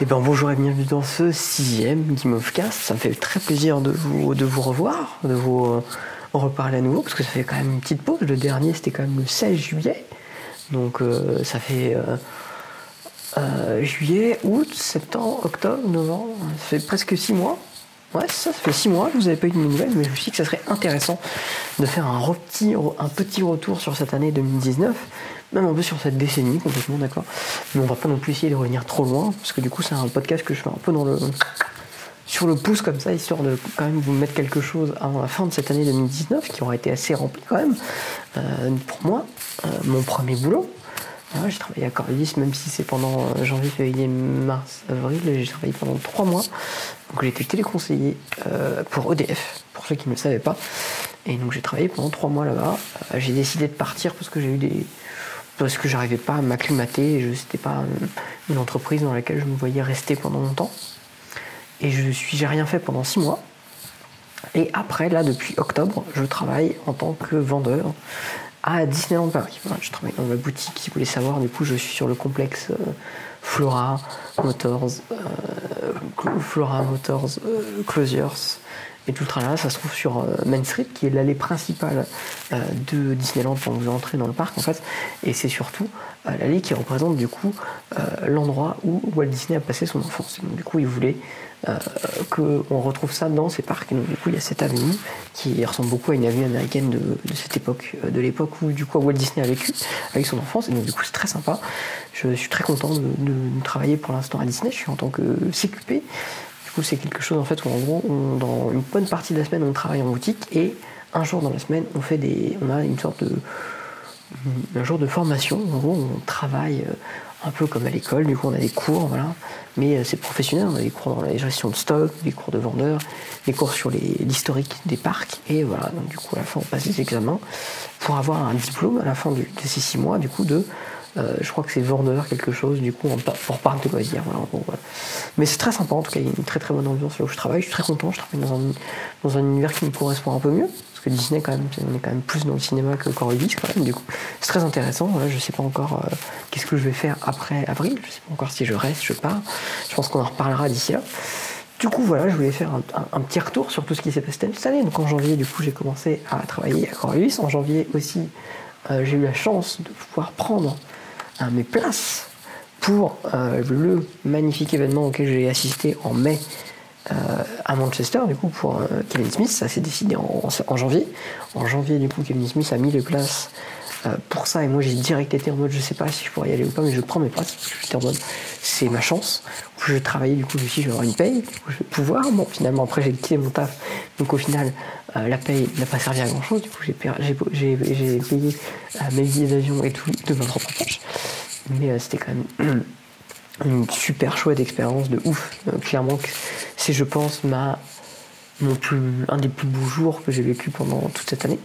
Eh ben bonjour et bienvenue dans ce sixième Game of Cast. Ça me fait très plaisir de vous, de vous revoir, de vous euh, reparler à nouveau, parce que ça fait quand même une petite pause. Le dernier c'était quand même le 16 juillet. Donc euh, ça fait euh, juillet, août, septembre, octobre, novembre. Ça fait presque six mois. Ouais, ça, ça fait six mois que vous n'avez pas eu de nouvelles, mais je me suis dit que ça serait intéressant de faire un, un petit retour sur cette année 2019, même un peu sur cette décennie, complètement d'accord. Mais on va pas non plus essayer de revenir trop loin, parce que du coup, c'est un podcast que je fais un peu dans le, sur le pouce comme ça, histoire de quand même vous mettre quelque chose avant la fin de cette année 2019, qui aura été assez remplie quand même. Euh, pour moi, euh, mon premier boulot, Ouais, j'ai travaillé à Coriolis, même si c'est pendant euh, janvier, février, mars, avril, j'ai travaillé pendant trois mois. Donc j'ai été téléconseiller pour EDF, pour ceux qui ne le savaient pas. Et donc j'ai travaillé pendant trois mois là-bas. J'ai décidé de partir parce que j'ai eu des. Parce que j'arrivais pas à m'acclimater. Je c'était pas une entreprise dans laquelle je me voyais rester pendant longtemps. Et je suis, j'ai rien fait pendant six mois. Et après, là, depuis octobre, je travaille en tant que vendeur à Disneyland Paris. Je travaille dans la boutique, si vous voulez savoir. Du coup, je suis sur le complexe euh, Flora Motors, euh, Flora Motors euh, Closures et tout le tralala. Ça se trouve sur euh, Main Street, qui est l'allée principale euh, de Disneyland quand vous entrez dans le parc, en fait. Et c'est surtout euh, l'allée qui représente du coup l'endroit où Walt Disney a passé son enfance. Donc, du coup, il voulait qu'on retrouve ça dans ces parcs. Et donc, du coup, il y a cette avenue qui ressemble beaucoup à une avenue américaine de, cette époque, de l'époque où du coup Walt Disney a vécu avec son enfance. Et donc, du coup, c'est très sympa. Je suis très content de- de travailler pour l'instant à Disney. Je suis en tant que CQP. C'est quelque chose en fait où en gros, on- dans une bonne partie de la semaine, on travaille en boutique et un jour dans la semaine, on fait des, on a une sorte de un jour de formation. En gros, on travaille euh, un peu comme à l'école. Du coup, on a des cours, voilà. Mais euh, c'est professionnel. On a des cours dans la gestion de stock, des cours de vendeurs, des cours sur l'historique des parcs. Et voilà. Donc, du coup, à la fin, on passe des examens pour avoir un diplôme à la fin du- de ces six mois, du coup, de euh, je crois que c'est vendeur quelque chose, du coup, pour parc de loisirs. Voilà. Mais c'est très sympa, en tout cas, il y a une très très bonne ambiance là où je travaille. Je suis très content, je travaille dans un, univers qui me correspond un peu mieux. Parce que Disney, quand même, on est quand même plus dans le cinéma que Coriolis, quand même. Du coup, c'est très intéressant. Voilà, je sais pas encore euh, qu'est-ce que je vais faire après avril. Je sais pas encore si je reste, je pars. Je pense qu'on en reparlera d'ici là. Du coup, voilà, je voulais faire un petit retour sur tout ce qui s'est passé cette année. Donc en janvier, du coup, j'ai commencé à travailler à Coriolis. En janvier aussi, euh, j'ai eu la chance de pouvoir prendre euh, mes places pour euh, le magnifique événement auquel j'ai assisté en mai euh, à Manchester, du coup, pour euh, Kevin Smith. Ça s'est décidé en, en janvier. En janvier, du coup, Kevin Smith a mis les places pour ça. Et moi, j'ai direct été en mode, je sais pas si je pourrais y aller ou pas, mais je prends mes places. J'étais en mode, c'est ma chance. Je vais travailler, du coup, je me suis je vais avoir une paye. Je vais pouvoir. Bon, finalement, après, j'ai quitté mon taf. Donc, au final, euh, la paye n'a pas servi à grand chose. Du coup, j'ai payé euh, mes billets d'avion et tout de ma propre poche. Mais euh, c'était quand même une super chouette expérience de ouf. Euh, clairement, c'est, je pense, ma, mon plus, un des plus beaux jours que j'ai vécu pendant toute cette année.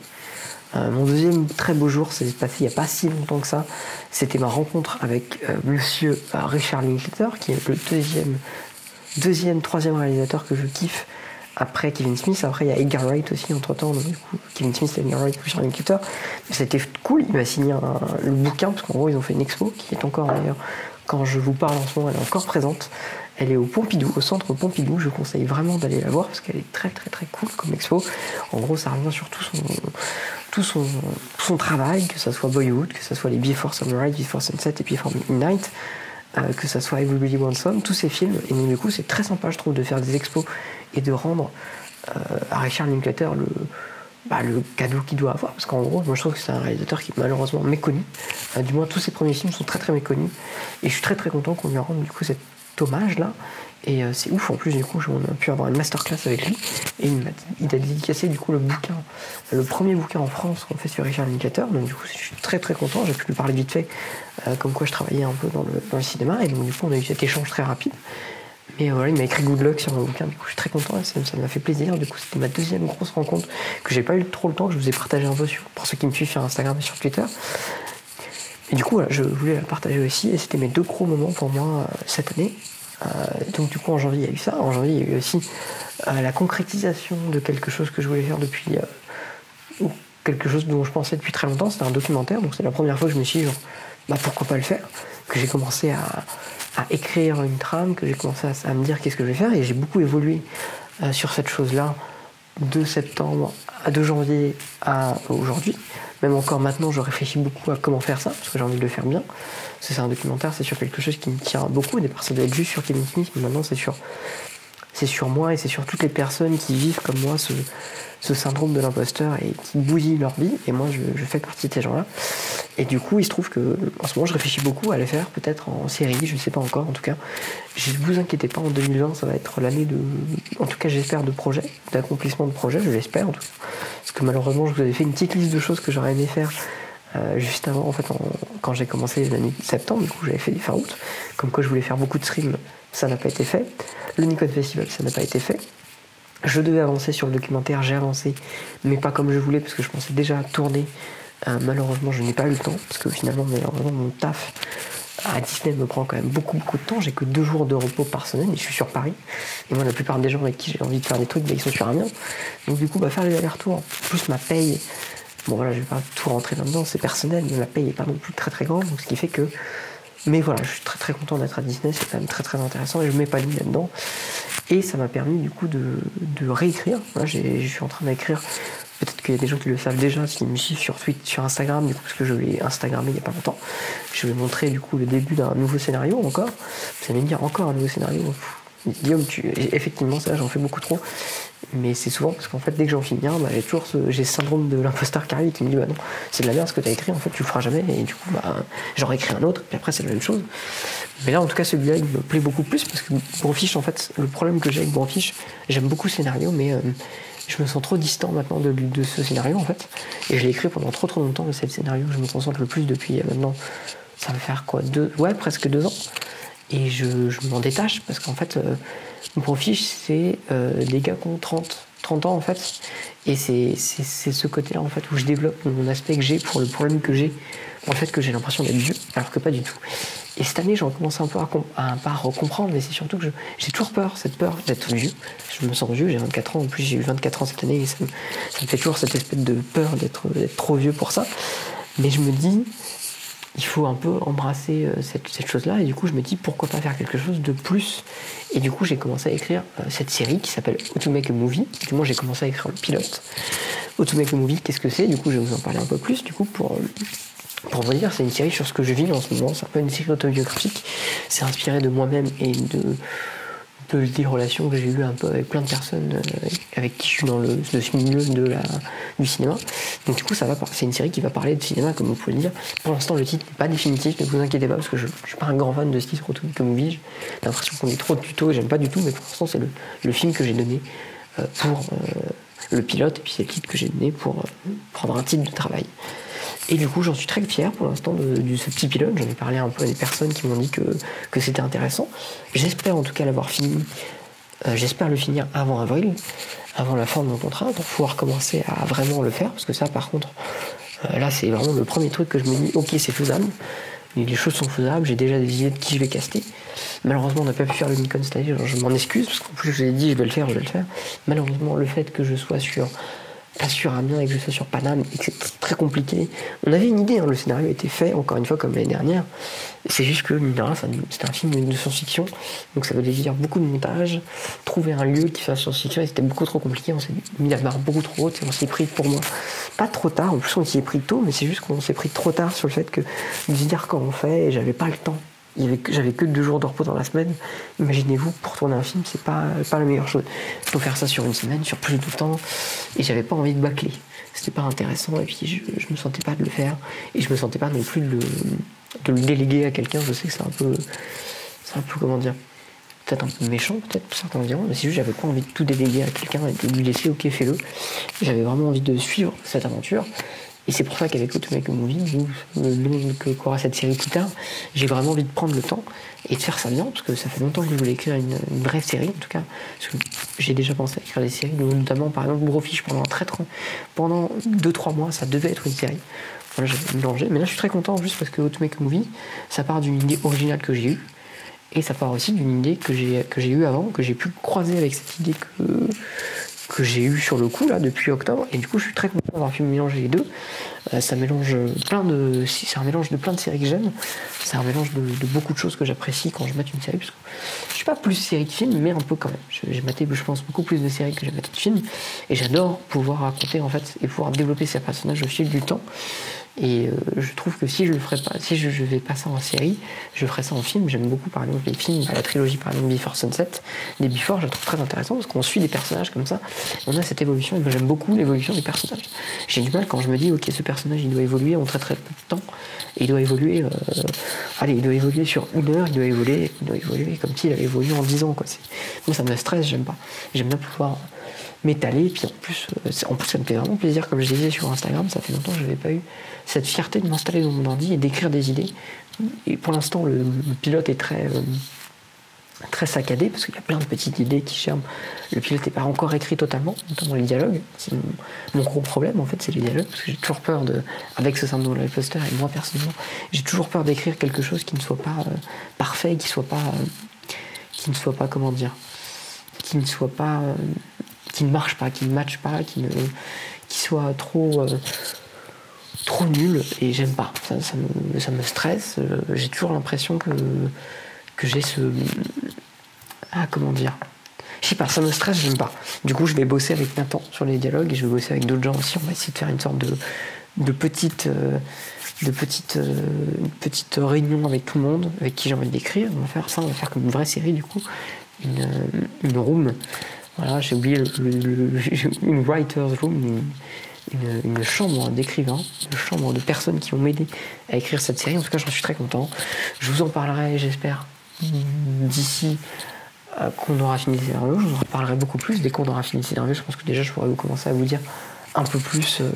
Euh, mon deuxième très beau jour, s'est passé il n'y a pas si longtemps que ça. C'était ma rencontre avec euh, monsieur euh, Richard Linklater, qui est le deuxième, deuxième, troisième réalisateur que je kiffe après Kevin Smith. Après, il y a Edgar Wright aussi, entre temps. Donc, du coup, Kevin Smith, Edgar Wright, Richard Linklater. C'était cool. Il m'a signé un- le bouquin, parce qu'en gros, ils ont fait une expo qui est encore d'ailleurs, quand je vous parle en ce moment, elle est encore présente. Elle est au Pompidou, au centre Pompidou. Je conseille vraiment d'aller la voir parce qu'elle est très très très cool comme expo. En gros, ça revient sur tout son, tout son, tout son travail, que ça soit Boyhood, que ça soit les Before Sunrise, Before Sunset et Before Midnight, euh, que ça soit Everybody Wants Some, tous ces films. Et donc, du coup, c'est très sympa, je trouve, de faire des expos et de rendre euh, à Richard Linklater le, bah, le cadeau qu'il doit avoir. Parce qu'en gros, moi, je trouve que c'est un réalisateur qui est malheureusement méconnu. Du moins, tous ses premiers films sont très très méconnus. Et je suis très très content qu'on lui rende du coup cet hommage là. Et euh, c'est ouf, en plus, du coup, on a pu avoir une masterclass avec lui. Et il, m'a- il a dédicacé, du coup, le bouquin, le premier bouquin en France qu'on fait sur Richard Linklater. Donc, du coup, je suis très très content. J'ai pu lui parler vite fait, euh, comme quoi je travaillais un peu dans le, dans le cinéma. Et donc, du coup, on a eu cet échange très rapide. Mais euh, voilà, il m'a écrit Good Luck sur mon bouquin, du coup je suis très content, ça m'a fait plaisir. Du coup, c'était ma deuxième grosse rencontre que j'ai pas eu trop le temps, que je vous ai partagé un peu sur, pour ceux qui me suivent sur Instagram et sur Twitter. Et du coup, je voulais la partager aussi, et c'était mes deux gros moments pour moi euh, cette année. Euh, donc, du coup, en janvier, il y a eu ça. En janvier, il y a eu aussi euh, la concrétisation de quelque chose que je voulais faire depuis. ou quelque chose dont je pensais depuis très longtemps, c'était un documentaire. Donc, c'est la première fois que je me suis dit, genre, bah pourquoi pas le faire, que j'ai commencé à, écrire une trame, que j'ai commencé à, me dire qu'est-ce que je vais faire, et j'ai beaucoup évolué sur cette chose-là de septembre à de janvier à aujourd'hui. Même encore maintenant, je réfléchis beaucoup à comment faire ça, parce que j'ai envie de le faire bien. c'est un documentaire, c'est sur quelque chose qui me tient beaucoup. Au départ, ça doit être juste sur Kevin Smith, mais maintenant, c'est sur, c'est sur moi et c'est sur toutes les personnes qui vivent comme moi ce, syndrome de l'imposteur et qui bousillent leur vie. Et moi, je, fais partie de ces gens-là. Et du coup, il se trouve que en ce moment, je réfléchis beaucoup à les faire, peut-être en série, je ne sais pas encore. En tout cas, ne vous inquiétez pas, en 2020, ça va être l'année de, en tout cas, j'espère, de projets, d'accomplissement de projets, je l'espère en tout cas. Parce que malheureusement, je vous avais fait une petite liste de choses que j'aurais aimé faire. Euh, juste avant, en fait, quand j'ai commencé l'année septembre, du coup, j'avais fait fin août. Comme quoi, je voulais faire beaucoup de streams, ça n'a pas été fait. Le Nikon Festival, ça n'a pas été fait. Je devais avancer sur le documentaire, j'ai avancé, mais pas comme je voulais parce que je pensais déjà tourner. Euh, malheureusement, je n'ai pas eu le temps parce que finalement, malheureusement, mon taf à Disney me prend quand même beaucoup beaucoup de temps. J'ai que deux jours de repos par semaine et je suis sur Paris. Et moi, la plupart des gens avec qui j'ai envie de faire des trucs, bah, ils sont sur Amiens. Donc du coup, bah, faire les allers-retours, plus ma paye. Bon voilà, je vais pas tout rentrer là-dedans, c'est personnel, mais ma paye est pas non plus très très grande, donc ce qui fait que. Mais voilà, je suis très très content d'être à Disney, c'est quand même très très intéressant et je m'épanouis là-dedans. Et ça m'a permis du coup de, réécrire. je suis en train d'écrire. Peut-être qu'il y a des gens qui le savent déjà, s'ils me suivent sur Twitter, sur Instagram, du coup, parce que je l'ai Instagrammé il n'y a pas longtemps. Je vais montrer du coup le début d'un nouveau scénario encore. Vous allez me dire encore un nouveau scénario? Guillaume, tu... effectivement, ça, j'en fais beaucoup trop. Mais c'est souvent parce qu'en fait, dès que j'en finis un, bah, j'ai toujours ce, j'ai syndrome de l'imposteur qui arrive qui me dit bah non, c'est de la merde ce que tu as écrit, en fait, tu le feras jamais. Et du coup, bah, j'en écrit un autre, puis après, c'est la même chose. Mais là, en tout cas, celui-là, il me plaît beaucoup plus parce que Bonfiche, en fait, le problème que j'ai avec Bonfiche, j'aime beaucoup le scénario, mais euh, je me sens trop distant maintenant de, ce scénario, en fait. Et je l'ai écrit pendant trop trop longtemps, mais c'est le scénario que je me concentre le plus depuis euh, maintenant. Ça va faire quoi deux, Ouais, presque deux ans. Et je, m'en détache parce qu'en fait, euh, mon fiche, c'est euh, des gars qui ont 30, 30 ans en fait. Et c'est ce côté-là en fait où je développe mon aspect que j'ai pour le problème que j'ai. En fait, que j'ai l'impression d'être vieux, alors que pas du tout. Et cette année, j'en commence un peu à, à, à comprendre, mais c'est surtout que j'ai toujours peur, cette peur d'être vieux. Je me sens vieux, j'ai 24 ans, en plus j'ai eu 24 ans cette année, et ça me, ça me fait toujours cette espèce de peur d'être trop vieux pour ça. Mais je me dis, il faut un peu embrasser euh, cette, chose-là. Et du coup, je me dis pourquoi pas faire quelque chose de plus? Et du coup, j'ai commencé à écrire euh, cette série qui s'appelle How to Movie. Du coup, j'ai commencé à écrire le pilote. How Movie, qu'est-ce que c'est? Du coup, je vais vous en parler un peu plus. Du coup, pour, euh, pour vous dire, c'est une série sur ce que je vis en ce moment. C'est un peu une série autobiographique. C'est inspiré de moi-même et de des relations que j'ai eues un peu avec plein de personnes euh, avec qui je suis dans le, milieu de la, du cinéma. Donc du coup, ça va, c'est une série qui va parler de cinéma, comme vous pouvez le dire. Pour l'instant, le titre n'est pas définitif, ne vous inquiétez pas, parce que je, ne suis pas un grand fan de ce titre comme Movie. J'ai l'impression qu'on dit trop de tutos et j'aime pas du tout, mais pour l'instant, c'est le, film que j'ai donné euh, pour euh, le pilote, et puis c'est le titre que j'ai donné pour prendre un titre de travail. Et du coup, j'en suis très fier pour l'instant de, ce petit pilote. J'en ai parlé un peu à des personnes qui m'ont dit que, que c'était intéressant. J'espère en tout cas l'avoir fini. Euh, j'espère le finir avant avril, avant la fin de mon contrat, pour pouvoir commencer à vraiment le faire. Parce que ça, par contre, euh, là, c'est vraiment le premier truc que je me dis ok, c'est faisable. Les choses sont faisables, j'ai déjà des idées de qui je vais caster. Malheureusement, on n'a pas pu faire le Nikon année, je m'en excuse, parce qu'en plus, je vous ai dit, je vais le faire, je vais le faire. Malheureusement, le fait que je sois sur pas sur Amiens et que je sois sur Paname et que c'est très compliqué. On avait une idée, hein, le scénario était fait, encore une fois, comme l'année dernière. C'est juste que, c'est un film de science-fiction, donc ça veut dire beaucoup de montage, trouver un lieu qui fasse science-fiction, c'était beaucoup trop compliqué, on s'est mis la barre beaucoup trop haute, et on s'est pris pour moi, pas trop tard, en plus on s'y est pris tôt, mais c'est juste qu'on s'est pris trop tard sur le fait que de dire quand on fait, et j'avais pas le temps j'avais que deux jours de repos dans la semaine. Imaginez-vous, pour tourner un film, c'est pas, pas la meilleure chose. Il faut faire ça sur une semaine, sur plus de temps. Et j'avais pas envie de bâcler. C'était pas intéressant. Et puis je, je me sentais pas de le faire. Et je me sentais pas non plus de le, de le déléguer à quelqu'un. Je sais que c'est un peu. C'est un peu, comment dire. Peut-être un peu méchant, peut-être, pour certains diront. Mais c'est juste, j'avais pas envie de tout déléguer à quelqu'un et de lui laisser, ok, fais-le. J'avais vraiment envie de suivre cette aventure. Et c'est pour ça qu'avec Make a Movie, le qu'aura cette série plus tard, j'ai vraiment envie de prendre le temps et de faire ça bien, parce que ça fait longtemps que je voulais écrire une, vraie série, en tout cas, parce que j'ai déjà pensé à écrire des séries, notamment par exemple Brofish pendant très pendant 2-3 mois, ça devait être une série. Voilà, j'avais mélangé, mais là je suis très content juste parce que Make a Movie, ça part d'une idée originale que j'ai eue, et ça part aussi d'une idée que j'ai que j'ai eue avant, que j'ai pu croiser avec cette idée que que j'ai eu sur le coup là depuis octobre et du coup je suis très content d'avoir pu mélanger les deux ça mélange plein de. C'est un mélange de plein de séries que j'aime. C'est un mélange de, beaucoup de choses que j'apprécie quand je mate une série. Parce que je suis pas plus série que film, mais un peu quand même. J'ai maté, je pense, beaucoup plus de séries que j'ai maté de films. Et j'adore pouvoir raconter en fait et pouvoir développer ces personnages au fil du temps. Et euh, je trouve que si je le ferais pas, si je, je, vais pas ça en série, je ferais ça en film. J'aime beaucoup par exemple les films, la trilogie par exemple Before Sunset, des Before, je trouve très intéressant parce qu'on suit des personnages comme ça. On a cette évolution et j'aime beaucoup l'évolution des personnages. J'ai du mal quand je me dis ok ce personnage il doit évoluer en très très peu de temps. Il doit évoluer, euh, allez il doit évoluer sur une heure, il doit évoluer, il doit évoluer comme s'il avait évolué en 10 ans quoi. Moi ça me stresse, j'aime pas. J'aime bien pouvoir m'étaler. Puis en plus, euh, en plus, ça me fait vraiment plaisir, comme je disais sur Instagram, ça fait longtemps que je n'avais pas eu cette fierté de m'installer dans mon ordi et d'écrire des idées. Et pour l'instant, le, pilote est très, euh, très saccadé parce qu'il y a plein de petites idées qui germent. Le pilote n'est pas encore écrit totalement, notamment les dialogues. C'est mon, gros problème en fait, c'est les dialogues parce que j'ai toujours peur de, avec ce syndrome de l'imposteur et moi personnellement, j'ai toujours peur d'écrire quelque chose qui ne soit pas euh, parfait, qui soit pas, qui ne soit pas comment dire, qui ne soit pas qui ne marche pas, qui ne matche pas, qui, ne, qui soit trop, euh, trop nul et j'aime pas. Ça, me, ça, me, stresse. Euh, j'ai toujours l'impression que, que j'ai ce. Ah, comment dire? Je sais pas, ça me stresse, j'aime pas. Du coup, je vais bosser avec Nathan sur les dialogues et je vais bosser avec d'autres gens aussi. On va essayer de faire une sorte de, de petite, euh, de petite, petite réunion avec tout le monde, avec qui j'ai envie d'écrire. On va faire ça, on va faire comme une vraie série du coup, une, une room voilà, j'ai oublié une writer's room, une, chambre d'écrivains, une chambre de personnes qui ont m'aidé à écrire cette série. En tout cas, j'en suis très content. Je vous en parlerai, j'espère, d'ici euh, qu'on aura fini le scénario. Je vous en reparlerai beaucoup plus dès qu'on aura fini le scénario. Je pense que déjà, je pourrais vous commencer à vous dire un peu plus euh,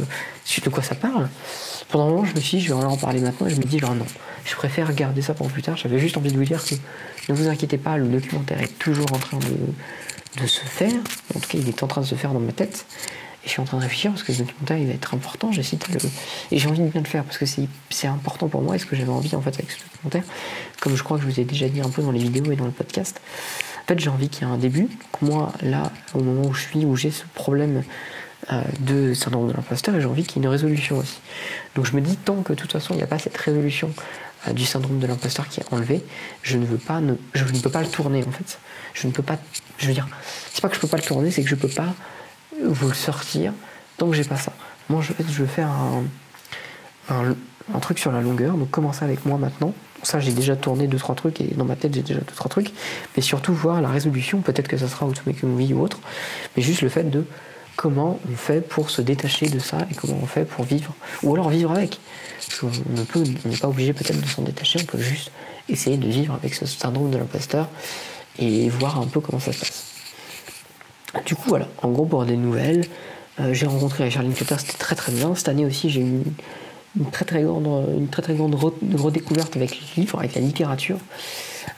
de quoi ça parle. Pendant un moment, je me suis dit, je vais en parler maintenant, et je me dis, non, je préfère garder ça pour plus tard. J'avais juste envie de vous dire que ne vous inquiétez pas, le documentaire est toujours en train de de se faire. En tout cas, il est en train de se faire dans ma tête. Et je suis en train de réfléchir parce que ce documentaire, il va être important. J'ai le... Et j'ai envie de bien le faire parce que c'est important pour moi et ce que j'avais envie en fait avec ce documentaire. Comme je crois que je vous ai déjà dit un peu dans les vidéos et dans le podcast. En fait, j'ai envie qu'il y ait un début. moi, là, au moment où je suis, où j'ai ce problème euh, de syndrome de l'imposteur, j'ai envie qu'il y ait une résolution aussi. Donc je me dis, tant que de toute façon, il n'y a pas cette résolution du syndrome de l'imposteur qui est enlevé, je ne peux pas le tourner en fait. Je ne peux pas je veux dire, c'est pas que je peux pas le tourner, c'est que je peux pas vous le sortir tant que j'ai pas ça. Moi, je, je veux faire un, truc sur la longueur, donc commencer avec moi maintenant. Ça, j'ai déjà tourné 2-3 trucs et dans ma tête, j'ai déjà 2-3 trucs. Mais surtout voir la résolution, peut-être que ça sera Make a Movie ou autre, mais juste le fait de comment on fait pour se détacher de ça et comment on fait pour vivre, ou alors vivre avec. On n'est pas obligé peut-être de s'en détacher, on peut juste essayer de vivre avec ce syndrome de l'imposteur et voir un peu comment ça se passe. Du coup, voilà, en gros, pour des nouvelles, euh, j'ai rencontré Charlie Cutter, c'était très très bien. Cette année aussi, j'ai eu une, très très grande, une très très grande redécouverte avec les livres, avec la littérature.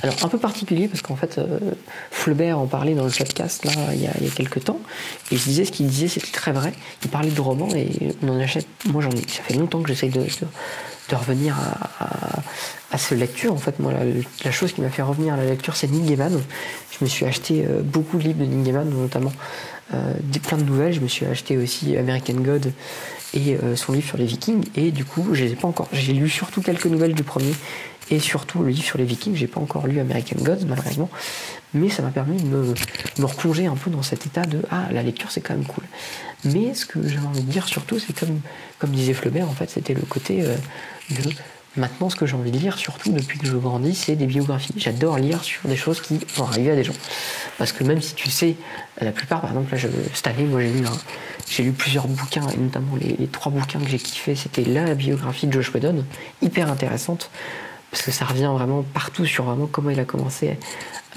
Alors, un peu particulier parce qu'en fait, euh, Flaubert en parlait dans le podcast là, il y a, quelques temps, et je disais ce qu'il disait, c'était très vrai. Il parlait de romans et on en achète. Moi, j'en ai, ça fait longtemps que j'essaye de, revenir à, à cette lecture. En fait, moi, la, chose qui m'a fait revenir à la lecture, c'est Neil Gaiman. Je me suis acheté euh, beaucoup de livres de Neil Gaiman, notamment euh, plein de nouvelles. Je me suis acheté aussi American God et euh, son livre sur les Vikings. Et du coup, je les ai pas encore. J'ai lu surtout quelques nouvelles du premier et surtout le livre sur les Vikings. J'ai pas encore lu American Gods, malheureusement. Mais ça m'a permis de me, me, replonger un peu dans cet état de ah, la lecture, c'est quand même cool. Mais ce que j'ai envie de dire surtout, c'est comme, comme disait Flaubert, en fait, c'était le côté de Maintenant, ce que j'ai envie de lire, surtout depuis que je grandis, c'est des biographies. J'adore lire sur des choses qui vont arriver à des gens. Parce que même si tu sais, la plupart, par exemple, là, je, cette année, moi, j'ai lu, j'ai lu plusieurs bouquins, et notamment les, trois bouquins que j'ai kiffé, c'était la biographie de Josh Whedon, hyper intéressante, parce que ça revient vraiment partout sur vraiment comment il a commencé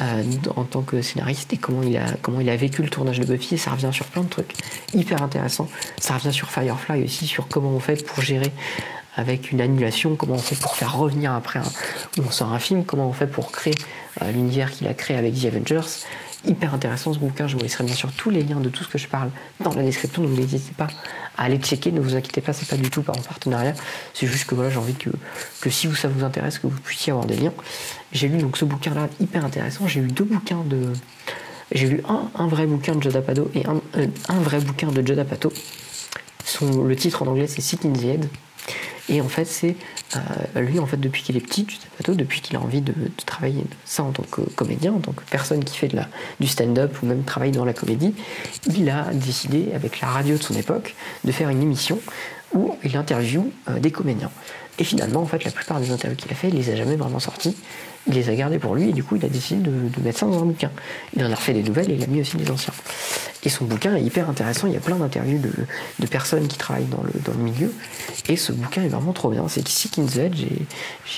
euh, en tant que scénariste et comment il, a, comment il a vécu le tournage de Buffy, et ça revient sur plein de trucs hyper intéressants. Ça revient sur Firefly aussi, sur comment on fait pour gérer avec une annulation, comment on fait pour faire revenir après un, on sort un film, comment on fait pour créer euh, l'univers qu'il a créé avec The Avengers. Hyper intéressant ce bouquin, je vous laisserai bien sûr tous les liens de tout ce que je parle dans la description, donc n'hésitez pas à aller checker, ne vous inquiétez pas, c'est pas du tout par en partenariat, c'est juste que voilà, j'ai envie que, que si ça vous intéresse, que vous puissiez avoir des liens. J'ai lu donc ce bouquin là hyper intéressant, j'ai lu deux bouquins de. J'ai lu un, un vrai bouquin de Joe et un, euh, un vrai bouquin de Joe Son, le titre en anglais c'est Sick in the Head. Et en fait, c'est euh, lui, en fait, depuis qu'il est petit, depuis qu'il a envie de, travailler ça en tant que comédien, en tant que personne qui fait de la, du stand-up ou même travaille dans la comédie, il a décidé, avec la radio de son époque, de faire une émission où il interviewe euh, des comédiens. Et finalement, en fait, la plupart des interviews qu'il a fait, il les a jamais vraiment sortis. Il les a gardés pour lui et du coup, il a décidé de, mettre ça dans un bouquin. Il en a refait des nouvelles et il a mis aussi des anciens. Et son bouquin est hyper intéressant. Il y a plein d'interviews de, personnes qui travaillent dans le, dans le milieu. Et ce bouquin est vraiment trop bien. C'est Sick in the Edge.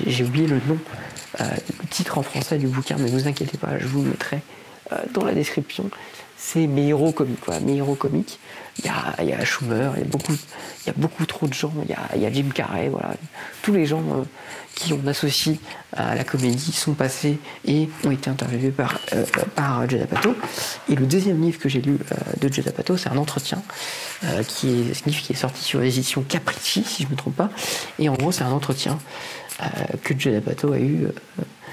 J'ai oublié le nom, euh, le titre en français du bouquin, mais vous inquiétez pas, je vous le mettrai euh, dans la description c'est mes héros comiques. Mes héros comiques, il y a, y a Schumer, il y a, beaucoup, y a beaucoup trop de gens, il y a, y a Jim Carrey, voilà. Tous les gens euh, qui on associe à la comédie sont passés et ont été interviewés par, euh, par Judd Apatow. Et le deuxième livre que j'ai lu euh, de Judd Apatow, c'est un entretien, qui est, ce livre qui est sorti sur l'édition Capricci, si je ne me trompe pas. Et en gros, c'est un entretien que Judd Apatow a eu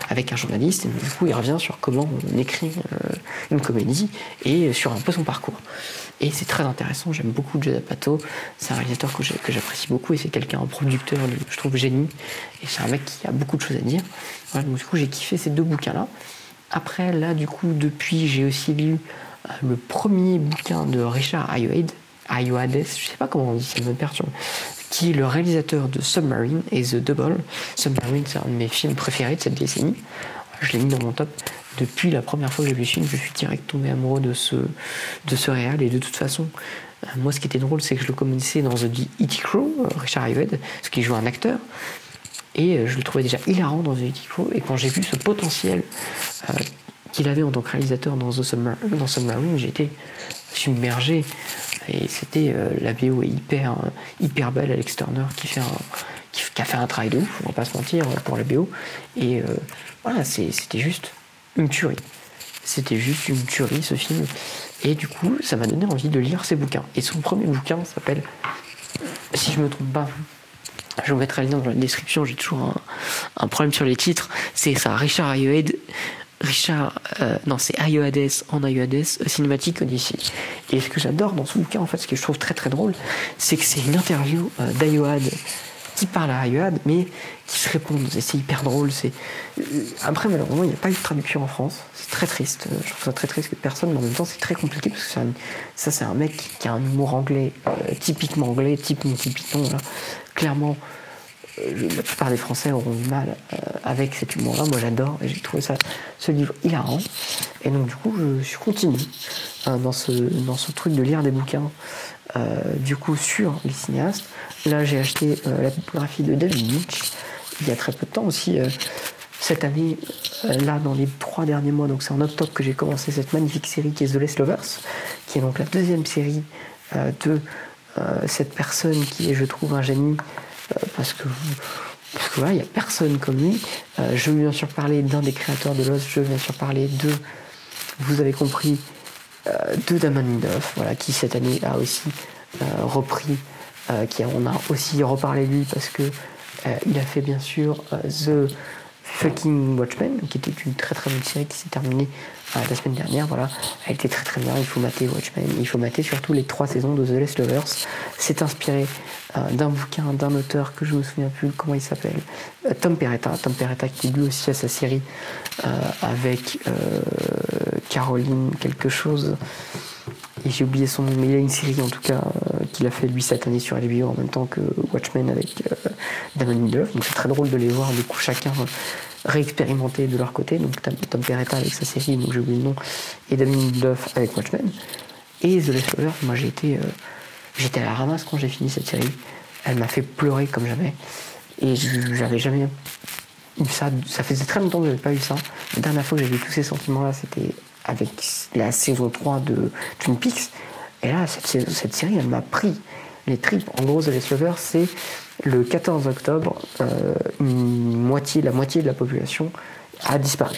avec un journaliste, et du coup il revient sur comment on écrit euh, une comédie et sur un peu son parcours. Et c'est très intéressant, j'aime beaucoup Judd Apatow, c'est un réalisateur que j'apprécie beaucoup et c'est quelqu'un, un producteur, je trouve génie, et c'est un mec qui a beaucoup de choses à dire. Donc du coup j'ai kiffé ces deux bouquins-là. Après, là, du coup, depuis, j'ai aussi lu euh, le premier bouquin de Richard Ayoade, Ayoades, je sais pas comment on dit, ça me perturbe qui est le réalisateur de Submarine et The Double. Submarine, c'est un de mes films préférés de cette décennie. Je l'ai mis dans mon top. Depuis la première fois que j'ai vu ce film, je suis direct tombé amoureux de ce, de ce réal. Et de toute façon, euh, moi, ce qui était drôle, c'est que je le connaissais dans The E.T. Crow, euh, Richard Ayoade, ce qui joue un acteur. Et euh, je le trouvais déjà hilarant dans The E.T. Crow. Et quand j'ai vu ce potentiel qu'il avait en tant que réalisateur dans, The Submarine, dans Submarine, j'étais submergé. Et c'était euh, la BO est hyper, euh, hyper belle, Alex Turner qui, fait qui, a fait un travail de ouf, on va pas se mentir, pour la BO. Et euh, voilà, c'était juste une tuerie. C'était juste une tuerie ce film. Et du coup, ça m'a donné envie de lire ses bouquins. Et son premier bouquin s'appelle, si je me trompe pas, je vous mettrai le lien dans la description, j'ai toujours un, problème sur les titres. C'est ça, Richard Ayoade, Richard, euh, non, c'est Ayoades en Ayoades, Cinematic Odyssey. Et ce que j'adore dans ce bouquin, en fait, ce que je trouve très très drôle, c'est que c'est une interview euh, qui parle à Ayoade, mais qui se répondent. C'est hyper drôle. C'est euh, après malheureusement, il n'y a pas eu de traduction en France. C'est très triste. Je trouve ça très triste que personne, mais en même temps, c'est très compliqué parce que ça, c'est un mec qui a un humour anglais, typiquement anglais, type Monty Python. Là. Clairement, la plupart des Français auront du mal euh, avec cet humour-là. Moi, j'adore et j'ai trouvé ça, ce livre hilarant. Et donc, du coup, je suis continue hein, dans, ce, dans ce truc de lire des bouquins, euh, du coup, sur les cinéastes. Là, j'ai acheté euh, la biographie de David Lynch il y a très peu de temps aussi. cette année, là, dans les trois derniers mois, donc c'est en octobre que j'ai commencé cette magnifique série qui est The Last Lovers, qui est donc la deuxième série de cette personne qui est, je trouve, un génie euh, parce que parce que voilà, il n'y a personne comme lui. Euh, je veux bien sûr parler d'un des créateurs de Lost, je veux bien sûr parler de, vous avez compris, euh, de Damon Lindelof, voilà, qui cette année a aussi repris, qui on a aussi reparlé de lui parce que il a fait bien sûr The Fucking Watchmen, qui était une très très bonne série qui s'est terminée la semaine dernière. Voilà, elle était très très bien. Il faut mater Watchmen, il faut mater surtout les trois saisons de The Last Lovers. C'est inspiré euh, d'un bouquin d'un auteur que je me souviens plus comment il s'appelle, euh, Tom Peretta. Tom Peretta qui lui aussi a sa série euh, avec Caroline quelque chose. Et j'ai oublié son nom, mais il a une série en tout cas qu'il a fait lui cette année sur HBO en même temps que Watchmen avec Damon Lindelof. Donc c'est très drôle de les voir du coup chacun réexpérimenter de leur côté. Donc Tom Peretta avec sa série, donc j'ai oublié le nom, et Damon Lindelof avec Watchmen. Et The Last moi j'ai été J'étais à la ramasse quand j'ai fini cette série. Elle m'a fait pleurer comme jamais. Et j'avais jamais eu ça. Ça faisait très longtemps que j'avais pas eu ça. La dernière fois que j'ai vu tous ces sentiments-là, c'était avec la saison 3 de Twin Peaks. Et là, cette, série, elle m'a pris les tripes. En gros, The Last Lover, c'est le 14 octobre, euh, la moitié de la population a disparu.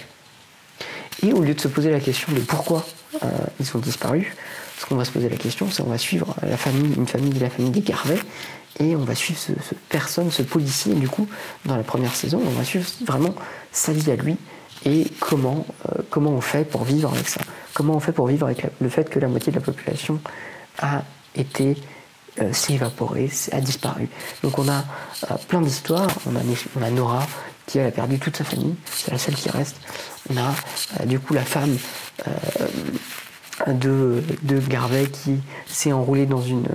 Et au lieu de se poser la question de pourquoi euh, ils ont disparu, ce qu'on va se poser la question, c'est on va suivre la famille, une famille, la famille des Garvey, et on va suivre ce, personne, ce policier, du coup, dans la première saison, on va suivre vraiment sa vie à lui et comment, euh, comment on fait pour vivre avec ça? Comment on fait pour vivre avec le fait que la moitié de la population a été s'est évaporé, a disparu? Donc on a plein d'histoires. On a, Nora qui a perdu toute sa famille, c'est la seule qui reste. On a du coup la femme de, de Garvey qui s'est enroulé dans une,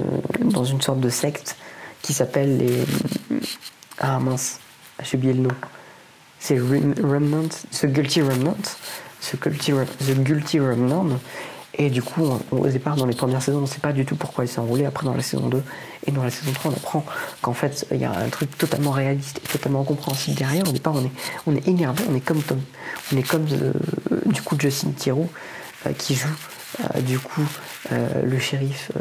dans une sorte de secte qui s'appelle les. Ah mince, j'ai oublié le nom. C'est Remnant, The Guilty Remnant. The Guilty, The Guilty Remnant. Et du coup, au départ, dans les premières saisons, on ne sait pas du tout pourquoi il s'est enroulé. Après, dans la saison 2 et dans la saison 3, on apprend qu'en fait, il y a un truc totalement réaliste et totalement compréhensible derrière. Au départ, on est, on est énervé, on est comme Tom. On est comme, euh, du coup, Justin Theroux, euh, qui joue euh, du coup le shérif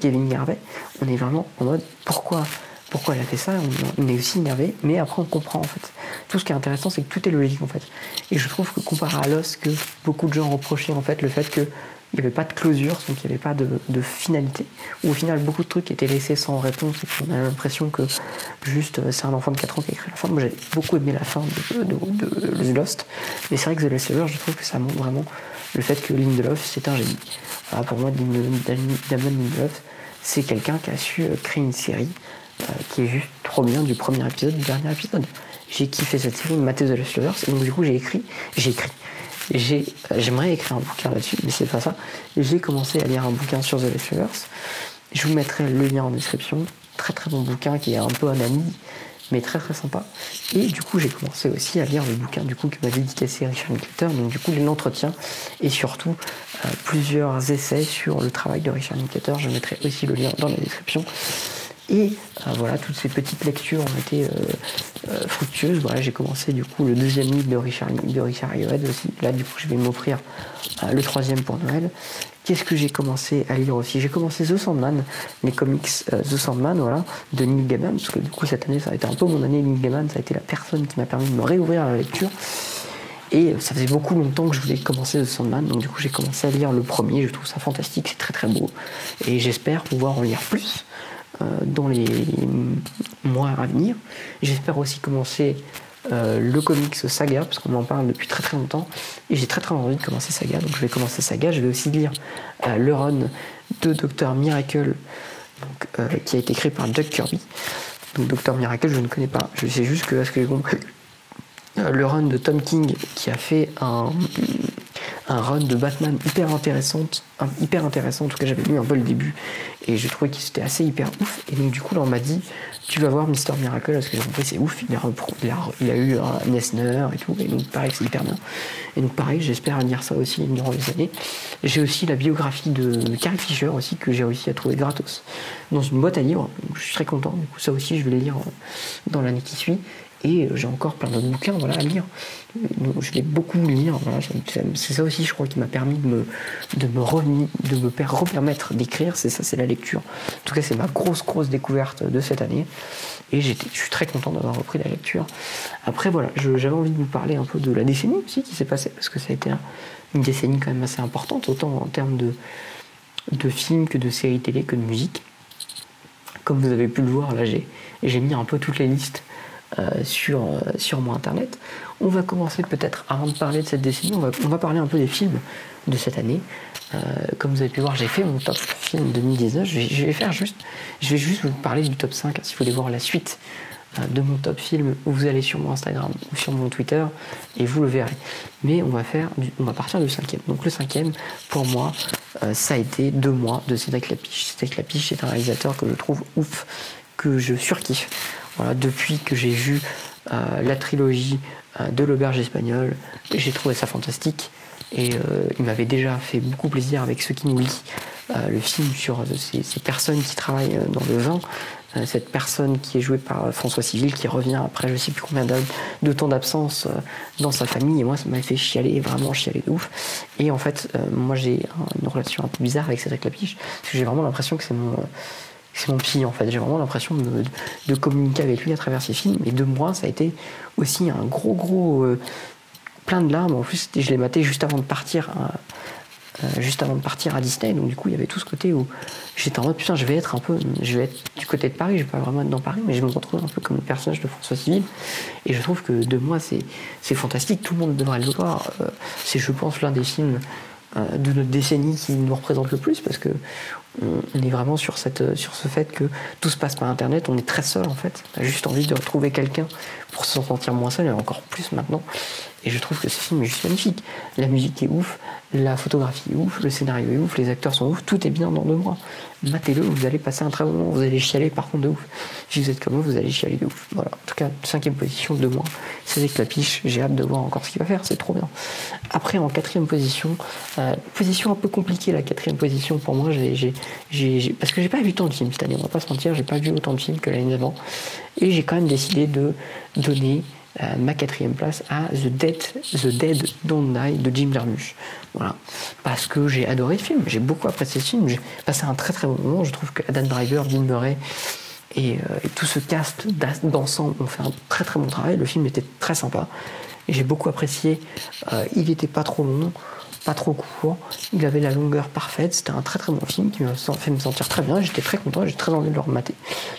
Kevin Garvey, on est vraiment en mode pourquoi pourquoi elle a fait ça, on, est aussi énervé, mais après on comprend en fait. Tout ce qui est intéressant, c'est que tout est logique en fait. Et je trouve que comparé à Lost, que beaucoup de gens reprochaient en fait le fait qu'il n'y avait pas de closure, donc il n'y avait pas de, finalité, où au final beaucoup de trucs étaient laissés sans réponse et qu'on a l'impression que juste c'est un enfant de 4 ans qui a écrit la fin. Moi j'ai beaucoup aimé la fin de, Lost, mais c'est vrai que The Last je trouve que ça montre vraiment le fait que Lindelof, c'est un génie. pour moi, Damien Lindelof, c'est quelqu'un qui a su euh, créer une série euh, qui est juste trop bien du premier épisode du dernier épisode. J'ai kiffé cette série, Matteo The Last Lovers, et donc du coup j'ai écrit, j'ai écrit, j'ai, j'aimerais écrire un bouquin là-dessus, mais c'est pas ça. J'ai commencé à lire un bouquin sur The Last Lovers. Je vous mettrai le lien en description. Très très bon bouquin qui est un peu un ami mais très très sympa. Et du coup, j'ai commencé aussi à lire le bouquin du coup que m'avait dédicacé Richard Linklater, donc du coup l'entretien et surtout euh, plusieurs essais sur le travail de Richard Linklater. Je mettrai aussi le lien dans la description. Et euh, voilà, toutes ces petites lectures ont été euh, fructueuses. Voilà, j'ai commencé du coup le deuxième livre de Richard, de aussi. Là, du coup, je vais m'offrir le troisième pour Noël. Qu'est-ce que j'ai commencé à lire aussi? J'ai commencé The Sandman, les comics euh, The Sandman, voilà, de Neil Gaiman, parce que du coup cette année ça a été un peu mon année Neil Gaiman, ça a été la personne qui m'a permis de me réouvrir à la lecture. Et ça faisait beaucoup longtemps que je voulais commencer The Sandman, donc du coup j'ai commencé à lire le premier, je trouve ça fantastique, c'est très très beau. Et j'espère pouvoir en lire plus euh, dans les mois à venir. J'espère aussi commencer euh, le comics Saga, parce qu'on m'en parle depuis très très longtemps, et j'ai très très envie de commencer Saga, donc je vais commencer Saga. Je vais aussi lire euh, le run de Dr Miracle, euh, qui a été écrit par Jack Kirby. Donc Dr Miracle, je ne connais pas, je sais juste que, que j'ai compris, le run de Tom King, qui a fait un, un run de Batman hyper intéressante, hyper intéressant, en tout cas j'avais lu un peu le début, et je trouvais que c'était assez hyper ouf, et donc du coup là on m'a dit tu vas voir Mister Miracle parce que j'ai compris c'est ouf il a, eu un Nesner et tout et donc pareil c'est hyper bien. Et donc pareil j'espère lire ça aussi durant les années. J'ai aussi la biographie de Carrie Fisher aussi que j'ai réussi à trouver gratos dans une boîte à livres. Je suis très content du coup ça aussi je vais les lire dans l'année qui suit et j'ai encore plein d'autres bouquins voilà, à lire. Je vais beaucoup lire. C'est ça aussi, je crois, qui m'a permis de me, de me, repermettre d'écrire. C'est ça, c'est la lecture. En tout cas, c'est ma grosse, grosse découverte de cette année. Et je suis très content d'avoir repris la lecture. Après, voilà, j'avais envie de vous parler un peu de la décennie aussi qui s'est passée, parce que ça a été une décennie quand même assez importante, autant en termes de, de films que de séries télé que de musique. Comme vous avez pu le voir, là, j'ai mis un peu toutes les listes euh, sur, euh, sur mon internet. On va commencer peut-être, avant de parler de cette décennie, on va, parler un peu des films de cette année. Euh, comme vous avez pu voir, j'ai fait mon top film 2019. Je vais, faire juste, vous parler du top 5 si vous voulez voir la suite de mon top film. Vous allez sur mon Instagram ou sur mon Twitter et vous le verrez. Mais on va faire, on va partir du cinquième. Donc le cinquième, pour moi, ça a été deux mois de Cédric Lapiche. Cédric Lapiche, c'est un réalisateur que je trouve ouf, que je surkiffe. Voilà, depuis que j'ai vu euh, la trilogie euh, de l'auberge espagnole, j'ai trouvé ça fantastique. Et euh, il m'avait déjà fait beaucoup plaisir avec Ce qui nous lit, le film sur ces, personnes qui travaillent dans le vin. cette personne qui est jouée par François Civil qui revient après je sais plus combien de temps d'absence dans sa famille. Et moi, ça m'a fait chialer, vraiment chialer de ouf. Et en fait, moi j'ai une relation un peu bizarre avec Cédric Lapiche, parce que j'ai vraiment l'impression que c'est mon c'est mon psy en fait. J'ai vraiment l'impression de, communiquer avec lui à travers ses films. Et de moi, ça a été aussi un gros, gros. Euh, plein de larmes. En plus, je l'ai maté juste avant de partir. Euh, juste avant de partir à Disney, donc du coup il y avait tout ce côté où j'étais en mode putain je vais être un peu, je vais être du côté de Paris, je vais pas vraiment être dans Paris, mais je me retrouve un peu comme le personnage de François Civil, et je trouve que de moi c'est fantastique, tout le monde devrait le voir, euh, c'est je pense l'un des films de notre décennie qui nous représente le plus parce que on est vraiment sur, cette, sur ce fait que tout se passe par Internet, on est très seul en fait. On a juste envie de retrouver quelqu'un pour se sentir moins seul, et encore plus maintenant. Et je trouve que ce film est juste magnifique. La musique est ouf, la photographie est ouf, le scénario est ouf, les acteurs sont ouf, tout est bien dans deux mois. Matez-le, vous allez passer un très bon moment, vous allez chialer par contre de ouf. Si vous êtes comme moi, vous allez chialer de ouf. Voilà, en tout cas, cinquième position, de moi. C'est avec la piche, j'ai hâte de voir encore ce qu'il va faire, c'est trop bien. Après, en quatrième position, euh, position un peu compliquée, la quatrième position pour moi, j'ai, j'ai, parce que j'ai pas vu tant de films cette année, on va pas se mentir, j'ai pas vu autant de films que l'année d'avant. Et j'ai quand même décidé de donner euh, ma quatrième place à The Dead, The Dead Don't Die de Jim Jarmusch. Voilà. Parce que j'ai adoré le film, j'ai beaucoup apprécié ce film, j'ai passé un très très bon moment. Je trouve que Adam Driver, Bill Murray et, euh, et tout ce cast d'ensemble ont fait un très très bon travail. Le film était très sympa. J'ai beaucoup apprécié. Euh, il n'était pas trop long pas trop court, il avait la longueur parfaite, c'était un très très bon film qui m'a fait me sentir très bien, j'étais très content, j'ai très envie de le remater.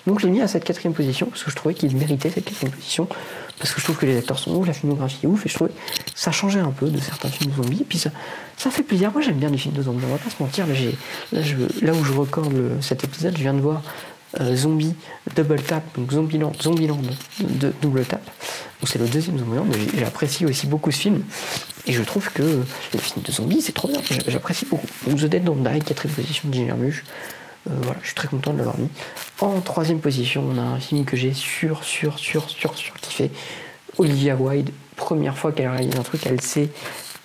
Donc je l'ai mis à cette quatrième position parce que je trouvais qu'il méritait cette quatrième position, parce que je trouve que les acteurs sont ouf, la filmographie est ouf, et je trouvais que ça changeait un peu de certains films de zombies, puis ça, ça fait plaisir, moi j'aime bien les films de zombies, on va pas se mentir, là, là, où je recorde cet épisode, je viens de voir euh, Zombie Double Tap, donc Zombieland, Zombieland de Double Tap. c'est le deuxième Zombieland, j'apprécie aussi beaucoup ce film. Et je trouve que les films de zombies, c'est trop bien. J'apprécie beaucoup. Donc The Dead Don't Die, quatrième position de. Euh, voilà, je suis très content de l'avoir mis. En troisième position, on a un film que j'ai sur, sur, sur, sur, sur kiffé. Olivia Wilde, première fois qu'elle réalise un truc, elle s'est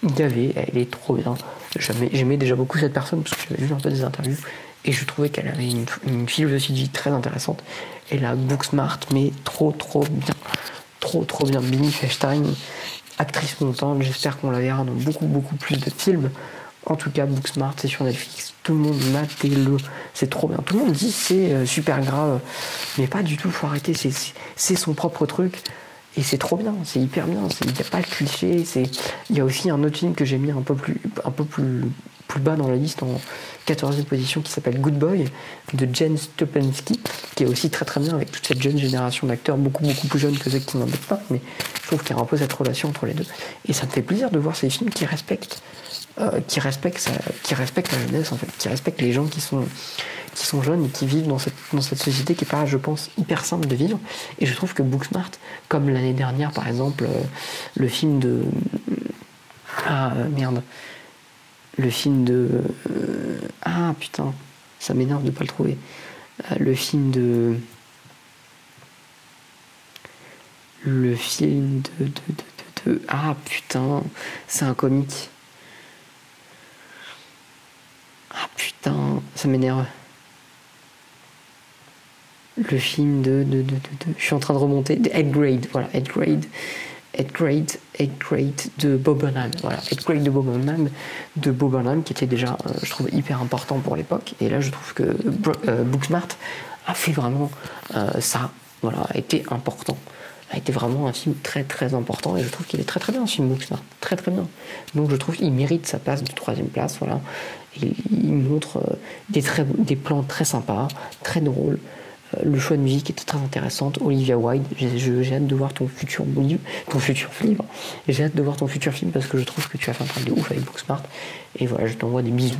gavée, elle est trop bien. J'aimais déjà beaucoup cette personne parce que j'avais vu un peu des interviews et je trouvais qu'elle avait une, une, philosophie de vie très intéressante. Elle a Booksmart, mais trop, trop bien. Trop, trop bien. Billy Feinstein, actrice montante. J'espère qu'on la verra dans beaucoup, beaucoup plus de films. En tout cas, Booksmart, c'est sur Netflix. Tout le monde matez-le. C'est trop bien. Tout le monde dit c'est euh, super grave. Mais pas du tout, faut arrêter. C'est son propre truc. Et c'est trop bien, c'est hyper bien. Il n'y a pas de cliché. Il y a aussi un autre film que j'ai mis un peu plus, un peu plus, plus bas dans la liste en 14e position qui s'appelle Good Boy de Jen Stupensky, qui est aussi très très bien avec toute cette jeune génération d'acteurs, beaucoup beaucoup plus jeunes que ceux qui n'en pas, mais je trouve qu'il y a un peu cette relation entre les deux. Et ça me fait plaisir de voir ces films qui respectent, euh, qui respectent, qui respectent la jeunesse en fait, qui respectent les gens qui sont qui sont jeunes et qui vivent dans cette, dans cette société qui est pas, je pense, hyper simple de vivre. Et je trouve que Booksmart, comme l'année dernière par exemple, euh, le film de... Ah merde, le film de. Euh, ah putain, ça m'énerve de pas le trouver. Euh, le film de. Le film de. de, de, de ah putain, c'est un comique. Ah putain, ça m'énerve. Le film de, de, de, Je suis en train de remonter. Head Grade, voilà, Head Grade. Head Grade, Grade de Bob Burnham. Voilà, Grade de Bob Burnham, de Bob Burnham, qui était déjà, euh, je trouve, hyper important pour l'époque. Et là, je trouve que euh, Booksmart a fait vraiment euh, ça. Voilà, a été important. A été vraiment un film très très important et je trouve qu'il est très très bien ce film Booksmart, très très bien. Donc je trouve qu'il mérite sa place de troisième place, voilà. Il montre des, très, des plans très sympas, très drôles, euh, le choix de musique était très intéressant. Olivia Wilde, j'ai hâte de voir ton futur ton livre. J'ai hâte de voir ton futur film parce que je trouve que tu as fait un travail de ouf avec Booksmart. Et voilà, je t'envoie des bisous.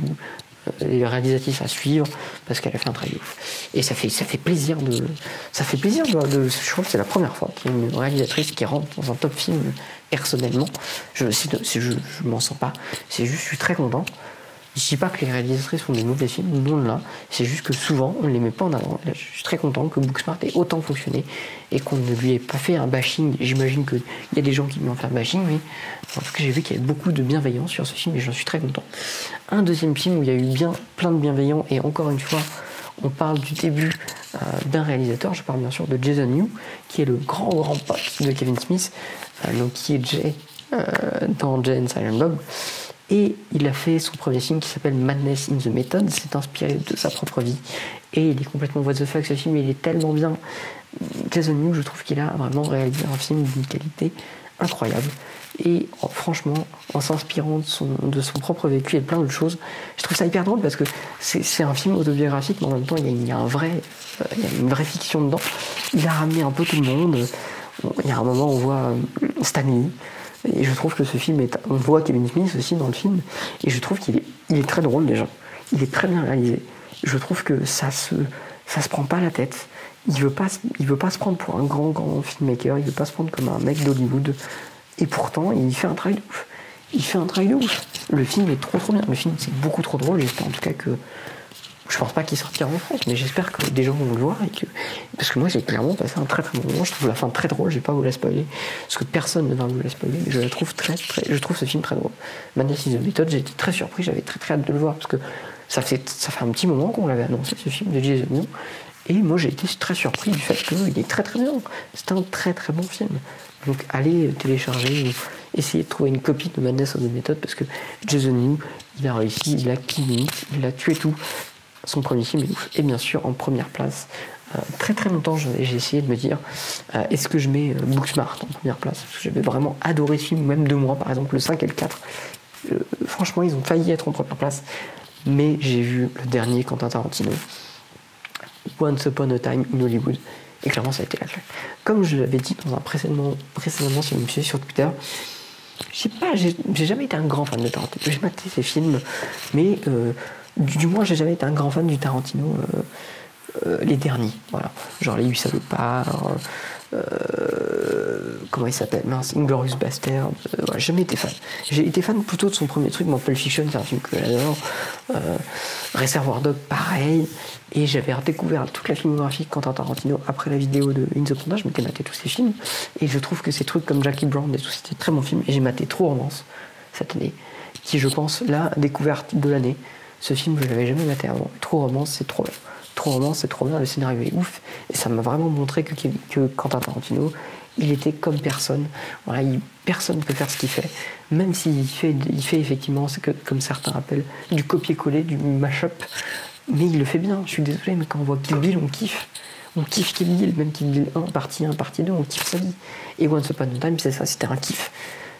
Euh, les réalisatrices à suivre parce qu'elle a fait un travail de ouf. Et ça fait, plaisir de. Ça fait plaisir je crois que c'est la première fois qu'il y a une réalisatrice qui rentre dans un top film personnellement. Je, je, je m'en sens pas. C'est juste, je suis très content. Je dis pas que les réalisatrices font des mauvais films, non là. C'est juste que souvent, on ne les met pas en avant. je suis très content que Booksmart ait autant fonctionné et qu'on ne lui ait pas fait un bashing. J'imagine qu'il y a des gens qui lui ont fait un bashing, mais en tout cas, j'ai vu qu'il y avait beaucoup de bienveillance sur ce film et j'en suis très content. Un deuxième film où il y a eu plein de bienveillance et encore une fois, on parle du début euh, d'un réalisateur. Je parle bien sûr de Jason New, qui est le grand grand pote de Kevin Smith, euh, donc qui est Jay euh, dans Jay and Silent Bob. Et il a fait son premier film qui s'appelle Madness in the Method. C'est inspiré de sa propre vie. Et il est complètement what the fuck ce film. Il est tellement bien. Jason New, je trouve qu'il a vraiment réalisé un film d'une qualité incroyable. Et oh, franchement, en s'inspirant de son, propre vécu et plein de choses, je trouve ça hyper drôle parce que c'est un film autobiographique, mais en même temps, il y a, un vrai, euh, une vraie fiction dedans. Il a ramené un peu tout le monde. Il y a un moment, on voit euh, Stanley et je trouve que ce film est. On voit Kevin Smith aussi dans le film, et je trouve qu'il est, il est très drôle déjà. Il est très bien réalisé. je trouve que ça se, ça se prend pas la tête. Il veut pas, il veut pas se prendre pour un grand, grand filmmaker, il veut pas se prendre comme un mec d'Hollywood. Et pourtant, il fait un travail de ouf. Il fait un travail de ouf. Le film est trop trop bien. Le film, c'est beaucoup trop drôle. J'espère en tout cas que je pense pas qu'il sortira en France, mais j'espère que des gens vont le voir et que parce que moi j'ai clairement passé un très très bon moment. Je trouve la fin très drôle. Je vais pas vous la spoiler parce que personne ne va vous la spoiler, je la trouve très très. Je trouve ce film très drôle. The Method, j'ai été très surpris. J'avais très très hâte de le voir parce que ça fait ça fait un petit moment qu'on l'avait annoncé ce film de Jason New. Et moi j'ai été très surpris du fait qu'il est très très bien. C'est un très très bon film. Donc allez télécharger ou essayer de trouver une copie de Madness of the Method parce que Jason New, il a réussi, il a clean il a tué tout son premier film. Et bien sûr, en première place, euh, très très longtemps, j'ai essayé de me dire euh, est-ce que je mets euh, Booksmart en première place? Parce que j'avais vraiment adoré ce film, même deux mois, par exemple, le 5 et le 4. franchement, ils ont failli être en première place. Mais j'ai vu le dernier Quentin Tarantino, Once Upon a Time in Hollywood. Et clairement, ça a été la claque. Comme je l'avais dit dans un précédemment, précédemment si vous me suivez sur Twitter, je sais pas, j'ai jamais été un grand fan de Tarantino. J'ai maté ses films, mais du, moins, j'ai jamais été un grand fan du Tarantino. Euh, euh, les derniers, voilà. Genre les 8 salopards, euh, comment il s'appelle Mince, Inglorious Bastard, j'ai jamais été fan. J'ai été fan plutôt de son premier truc, Pulp Fiction, c'est un film que j'adore. Reservoir Dog, pareil. Et j'avais redécouvert toute la filmographie de Quentin Tarantino après la vidéo de In the Panda, je m'étais maté tous ses films. Et je trouve que ces trucs comme Jackie Brown et tout, c'était très bon film. Et j'ai maté Trop Romance cette année, qui je pense la découverte de l'année. Ce film, je l'avais jamais maté avant. Trop romance, c'est trop bien. Trop romance, c'est trop bien. Le scénario est ouf. Et ça m'a vraiment montré que, que Quentin Tarantino, il était comme personne. Personne ne peut faire ce qu'il fait. Même s'il fait, il fait effectivement comme certains appellent, du copier-coller, du mash-up. Mais il le fait bien. Je suis désolé, mais quand on voit Kill Bill, on kiffe. On kiffe Kill Bill, même Kill Bill 1, partie 1, partie 2, on kiffe sa vie. Et Once Upon a Time, c'est ça, c'était un kiff.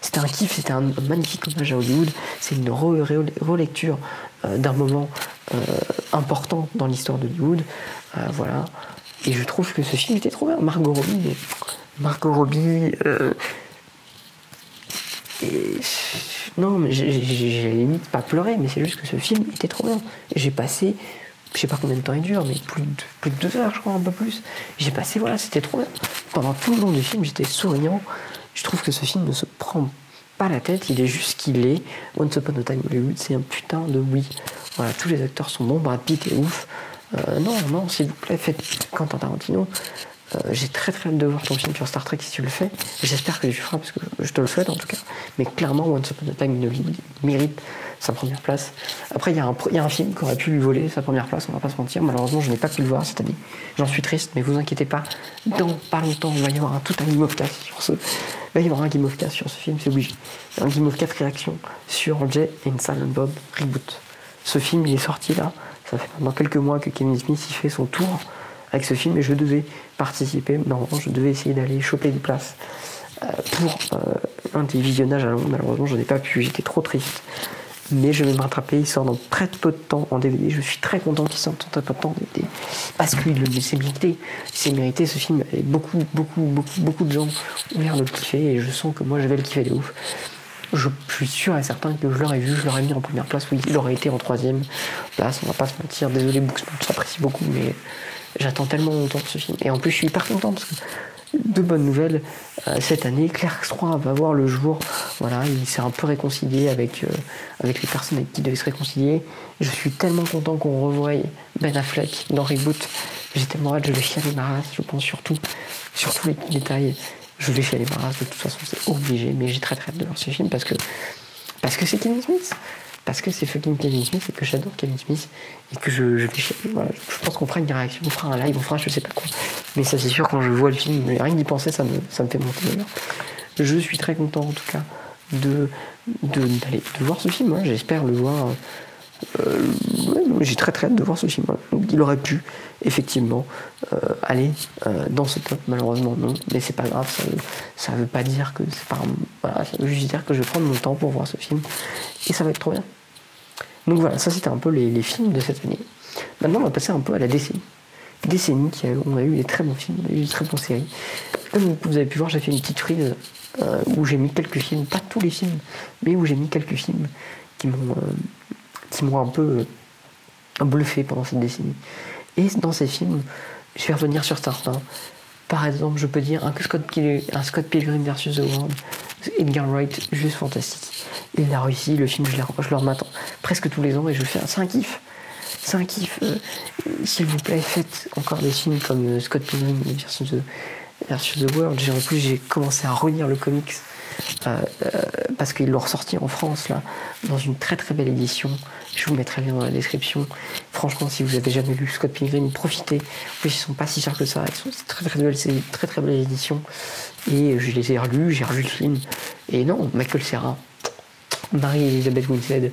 C'était un kiff, c'était un magnifique hommage à Hollywood. C'est une relecture d'un moment euh, important dans l'histoire d'Hollywood. Euh, voilà. Et je trouve que ce film était trop bien. Margot Robbie, Margot Robbie. non, mais j'ai limite pas pleuré, mais c'est juste que ce film était trop bien. J'ai passé, je sais pas combien de temps il dure, mais plus de, deux heures, je crois, un peu plus. J'ai passé, voilà, c'était trop bien. Pendant tout le long du film, j'étais souriant. Je trouve que ce film ne se prend pas la tête, il est juste qu'il est. Once Upon a Time Hollywood, c'est un putain de oui. Voilà, tous les acteurs sont bons, Brad Pitt est ouf. Euh, non, non, s'il vous plaît, faites Quentin Tarantino. Euh, j'ai très très hâte de voir ton film sur Star Trek si tu le fais. J'espère que tu le feras parce que je te le souhaite en tout cas. Mais clairement, Once Upon a Time Hollywood mérite sa première place. Après, il y, y a un film qui aurait pu lui voler sa première place, on va pas se mentir. Malheureusement, je n'ai pas pu le voir cette année. J'en suis triste, mais vous inquiétez pas. Dans pas longtemps, il va y avoir un, tout un sur ce. Il y avoir un Game of Cast sur ce film, c'est obligé. Un Game of Cast réaction sur Jay and Silent Bob Reboot. Ce film, il est sorti là. Ça fait maintenant quelques mois que Kevin Smith y fait son tour avec ce film et je devais participer. Normalement, je devais essayer d'aller choper des places euh, pour euh, un des visionnages à Londres. Malheureusement, je n'ai pas pu. J'étais trop triste mais je vais me rattraper. Il sort dans très peu de temps en DVD. Je suis très content qu'il sorte dans très peu de temps en DVD parce qu'il s'est mérité. C'est mérité ce film. Et beaucoup, beaucoup, beaucoup, beaucoup de gens ont l'air de le kiffer et je sens que moi je vais le kiffer de ouf. Je suis sûr et certain que je l'aurais vu, je l'aurais mis en première place. Oui, il aurait été en troisième place. On va pas se mentir. Désolé, Booksmart, j'apprécie beaucoup, mais j'attends tellement longtemps ce film. Et en plus, je suis hyper content parce que de bonnes nouvelles euh, cette année. Clerks 3 va voir le jour. Voilà, il s'est un peu réconcilié avec, euh, avec les personnes avec qui il devait se réconcilier. Je suis tellement content qu'on revoie Ben Affleck dans Reboot. J'ai tellement hâte, je vais chialer ma race, je pense surtout, sur tous les détails. Je vais chialer ma race, de toute façon c'est obligé, mais j'ai très très hâte de voir ce film parce que parce que c'est Kevin Smith parce que c'est fucking Kevin Smith et que j'adore Kevin Smith et que je, je, je pense qu'on fera une réaction, on fera un live, on fera je sais pas quoi. Mais ça c'est sûr quand je vois le film, rien d'y penser ça me, ça me fait monter l'honneur. Je suis très content en tout cas de, de, de voir ce film. Hein. J'espère le voir. Euh, j'ai très très hâte de voir ce film. Hein. Donc, il aurait pu effectivement euh, aller euh, dans ce top, malheureusement non, mais c'est pas grave, ça veut, veut pas dire que c'est pas. Ça veut juste dire que je vais prendre mon temps pour voir ce film et ça va être trop bien. Donc voilà, ça c'était un peu les, films de cette année. Maintenant, on va passer un peu à la décennie. Décennie, qui a, on a eu des très bons films, on a eu des très bonnes séries. Comme vous avez pu voir, j'ai fait une petite frise euh, où j'ai mis quelques films, pas tous les films, mais où j'ai mis quelques films qui m'ont, euh, un peu bluffé pendant cette décennie. Et dans ces films, je vais revenir sur certains. Par exemple, je peux dire un Scott, Pilgrim, un Scott Pilgrim versus The World, Edgar Wright, juste fantastique. Il a réussi, le film, je, je le remate presque tous les ans et je fais un, c'est un kiff. C'est un kiff. Euh, s'il vous plaît, faites encore des films comme euh, Scott Pilgrim versus The, versus The World. En plus, j'ai commencé à relire le comics euh, parce qu'ils l'ont ressorti en France, là, dans une très très belle édition. Je vous mettrai bien dans la description. Franchement, si vous avez jamais lu Scott Pilgrim, profitez. En plus, ils sont pas si chers que ça. Ils sont très très c'est très très belle édition. Et je les ai relus, j'ai revu le film. Et non, Michael Serra, Marie Elizabeth Winstead,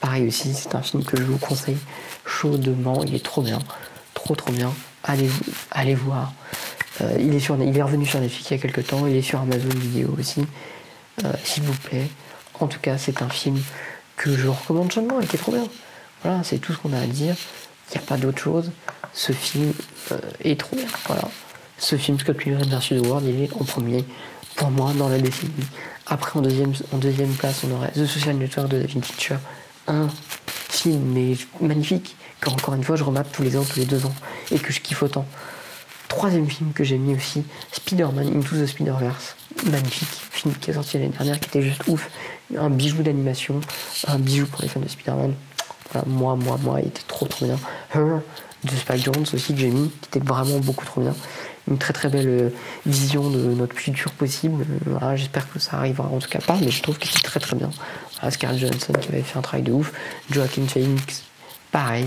pareil aussi, c'est un film que je vous conseille chaudement. Il est trop bien, trop trop bien. Allez, allez voir. Euh, il, est sur, il est revenu sur Netflix il y a quelques temps, il est sur Amazon Vidéo aussi. Euh, s'il vous plaît. En tout cas, c'est un film que je recommande chaudement qui est trop bien. Voilà, c'est tout ce qu'on a à dire. Il n'y a pas d'autre chose. Ce film euh, est trop bien. Voilà. Ce film Scott Pilgrim vs. The World, il est en premier pour moi dans la décennie. Après, en deuxième, en deuxième place, on aurait The Social Network de David Fincher. Un film mais magnifique, que encore une fois je remate tous les ans, tous les deux ans, et que je kiffe autant. Troisième film que j'ai mis aussi, Spider-Man Into the Spider-Verse. Magnifique film qui est sorti l'année dernière, qui était juste ouf. Un bijou d'animation, un bijou pour les fans de Spider-Man. moi, moi, moi, il était trop trop bien. Her de Spike Jones aussi que j'ai mis, qui était vraiment beaucoup trop bien. Une très très belle euh, vision de notre futur possible. Voilà, J'espère que ça arrivera en tout cas pas, mais je trouve que c'est très très bien. Voilà, Scarlett Johansson qui avait fait un travail de ouf. Joaquin Phoenix, pareil.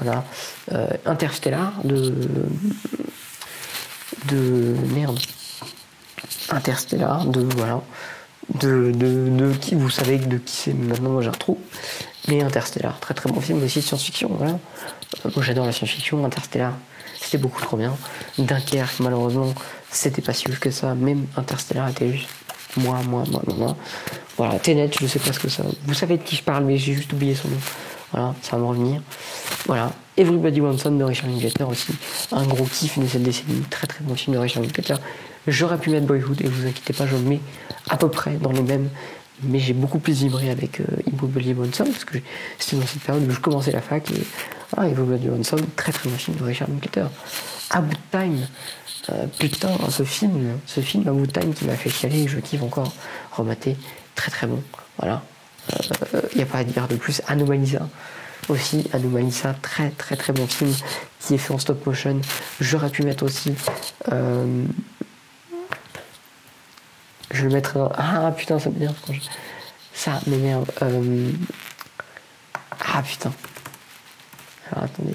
Voilà. Euh, Interstellar de de merde Interstellar de voilà de, de, de, qui vous savez de qui c'est maintenant moi j'ai un trou mais Interstellar très très bon film aussi de science-fiction voilà euh, moi j'adore la science-fiction Interstellar c'était beaucoup trop bien Dunkerque malheureusement c'était pas si ouf que ça même Interstellar était juste moi moi moi moi voilà Tenet je sais pas ce que ça vous savez de qui je parle mais j'ai juste oublié son nom voilà ça va me revenir voilà Everybody Wants de Richard Linklater aussi. Un gros kiff de cette décennie. Très très bon film de Richard Linklater. J'aurais pu mettre Boyhood et vous inquiétez pas, je le mets à peu près dans les mêmes. Mais j'ai beaucoup plus vibré avec euh, Everybody Wants parce que c'était dans cette période où je commençais la fac et ah, Everybody Wants Some, très très bon film de Richard Linklater. A Bout Time, euh, putain, ce film, ce film A Bout Time qui m'a fait chialer, je kiffe encore remater. Très très bon. Voilà. Il euh, n'y a pas à dire de plus. Anomalisa aussi Anomalisa, très très très bon film qui est fait en stop motion. J'aurais pu mettre aussi. Euh, je vais mettre. Ah putain, ça m'énerve je. Ça m'énerve. Ah putain. Alors attendez.